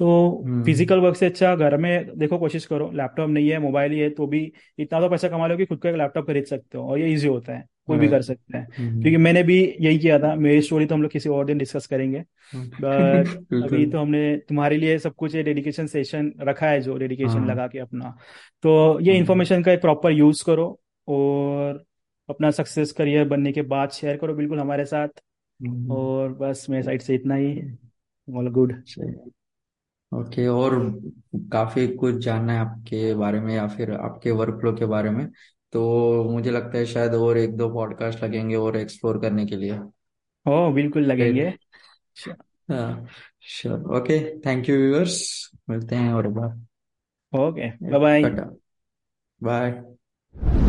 तो हम्म। फ़िज़िकल वर्क से अच्छा घर में देखो कोशिश करो लैपटॉप नहीं है मोबाइल ही है तो भी इतना तो पैसा कमा लो कि खुद का एक लैपटॉप खरीद सकते हो और ये इजी होता है। कोई भी कर सकता है। क्योंकि हम्म मैंने भी यही किया था। मेरी स्टोरी तो हम लोग किसी और दिन डिस्कस करेंगे। बट अभी तो हमने तुम्हारे लिए सब कुछ ये डेडिकेशन सेशन रखा है जो डेडिकेशन हाँ। लगा के अपना। तो ये इन्फॉर्मेशन का एक प्रॉपर यूज़ करो और अपना सक्सेस करियर बनने के बाद शेयर करो बिल्कुल हमारे साथ। हम्म, और बस मेरे साइड से इतना ही। ऑल गुड ओके और काफ़ी कुछ जानना है आपके बारे में या फिर आपके वर्क फ्लो के बारे में। तो मुझे लगता है शायद और एक दो पॉडकास्ट लगेंगे और एक्सप्लोर करने के लिए। ओ बिल्कुल लगेंगे। हाँ sure okay thank you viewers मिलते हैं और bye okay bye bye bye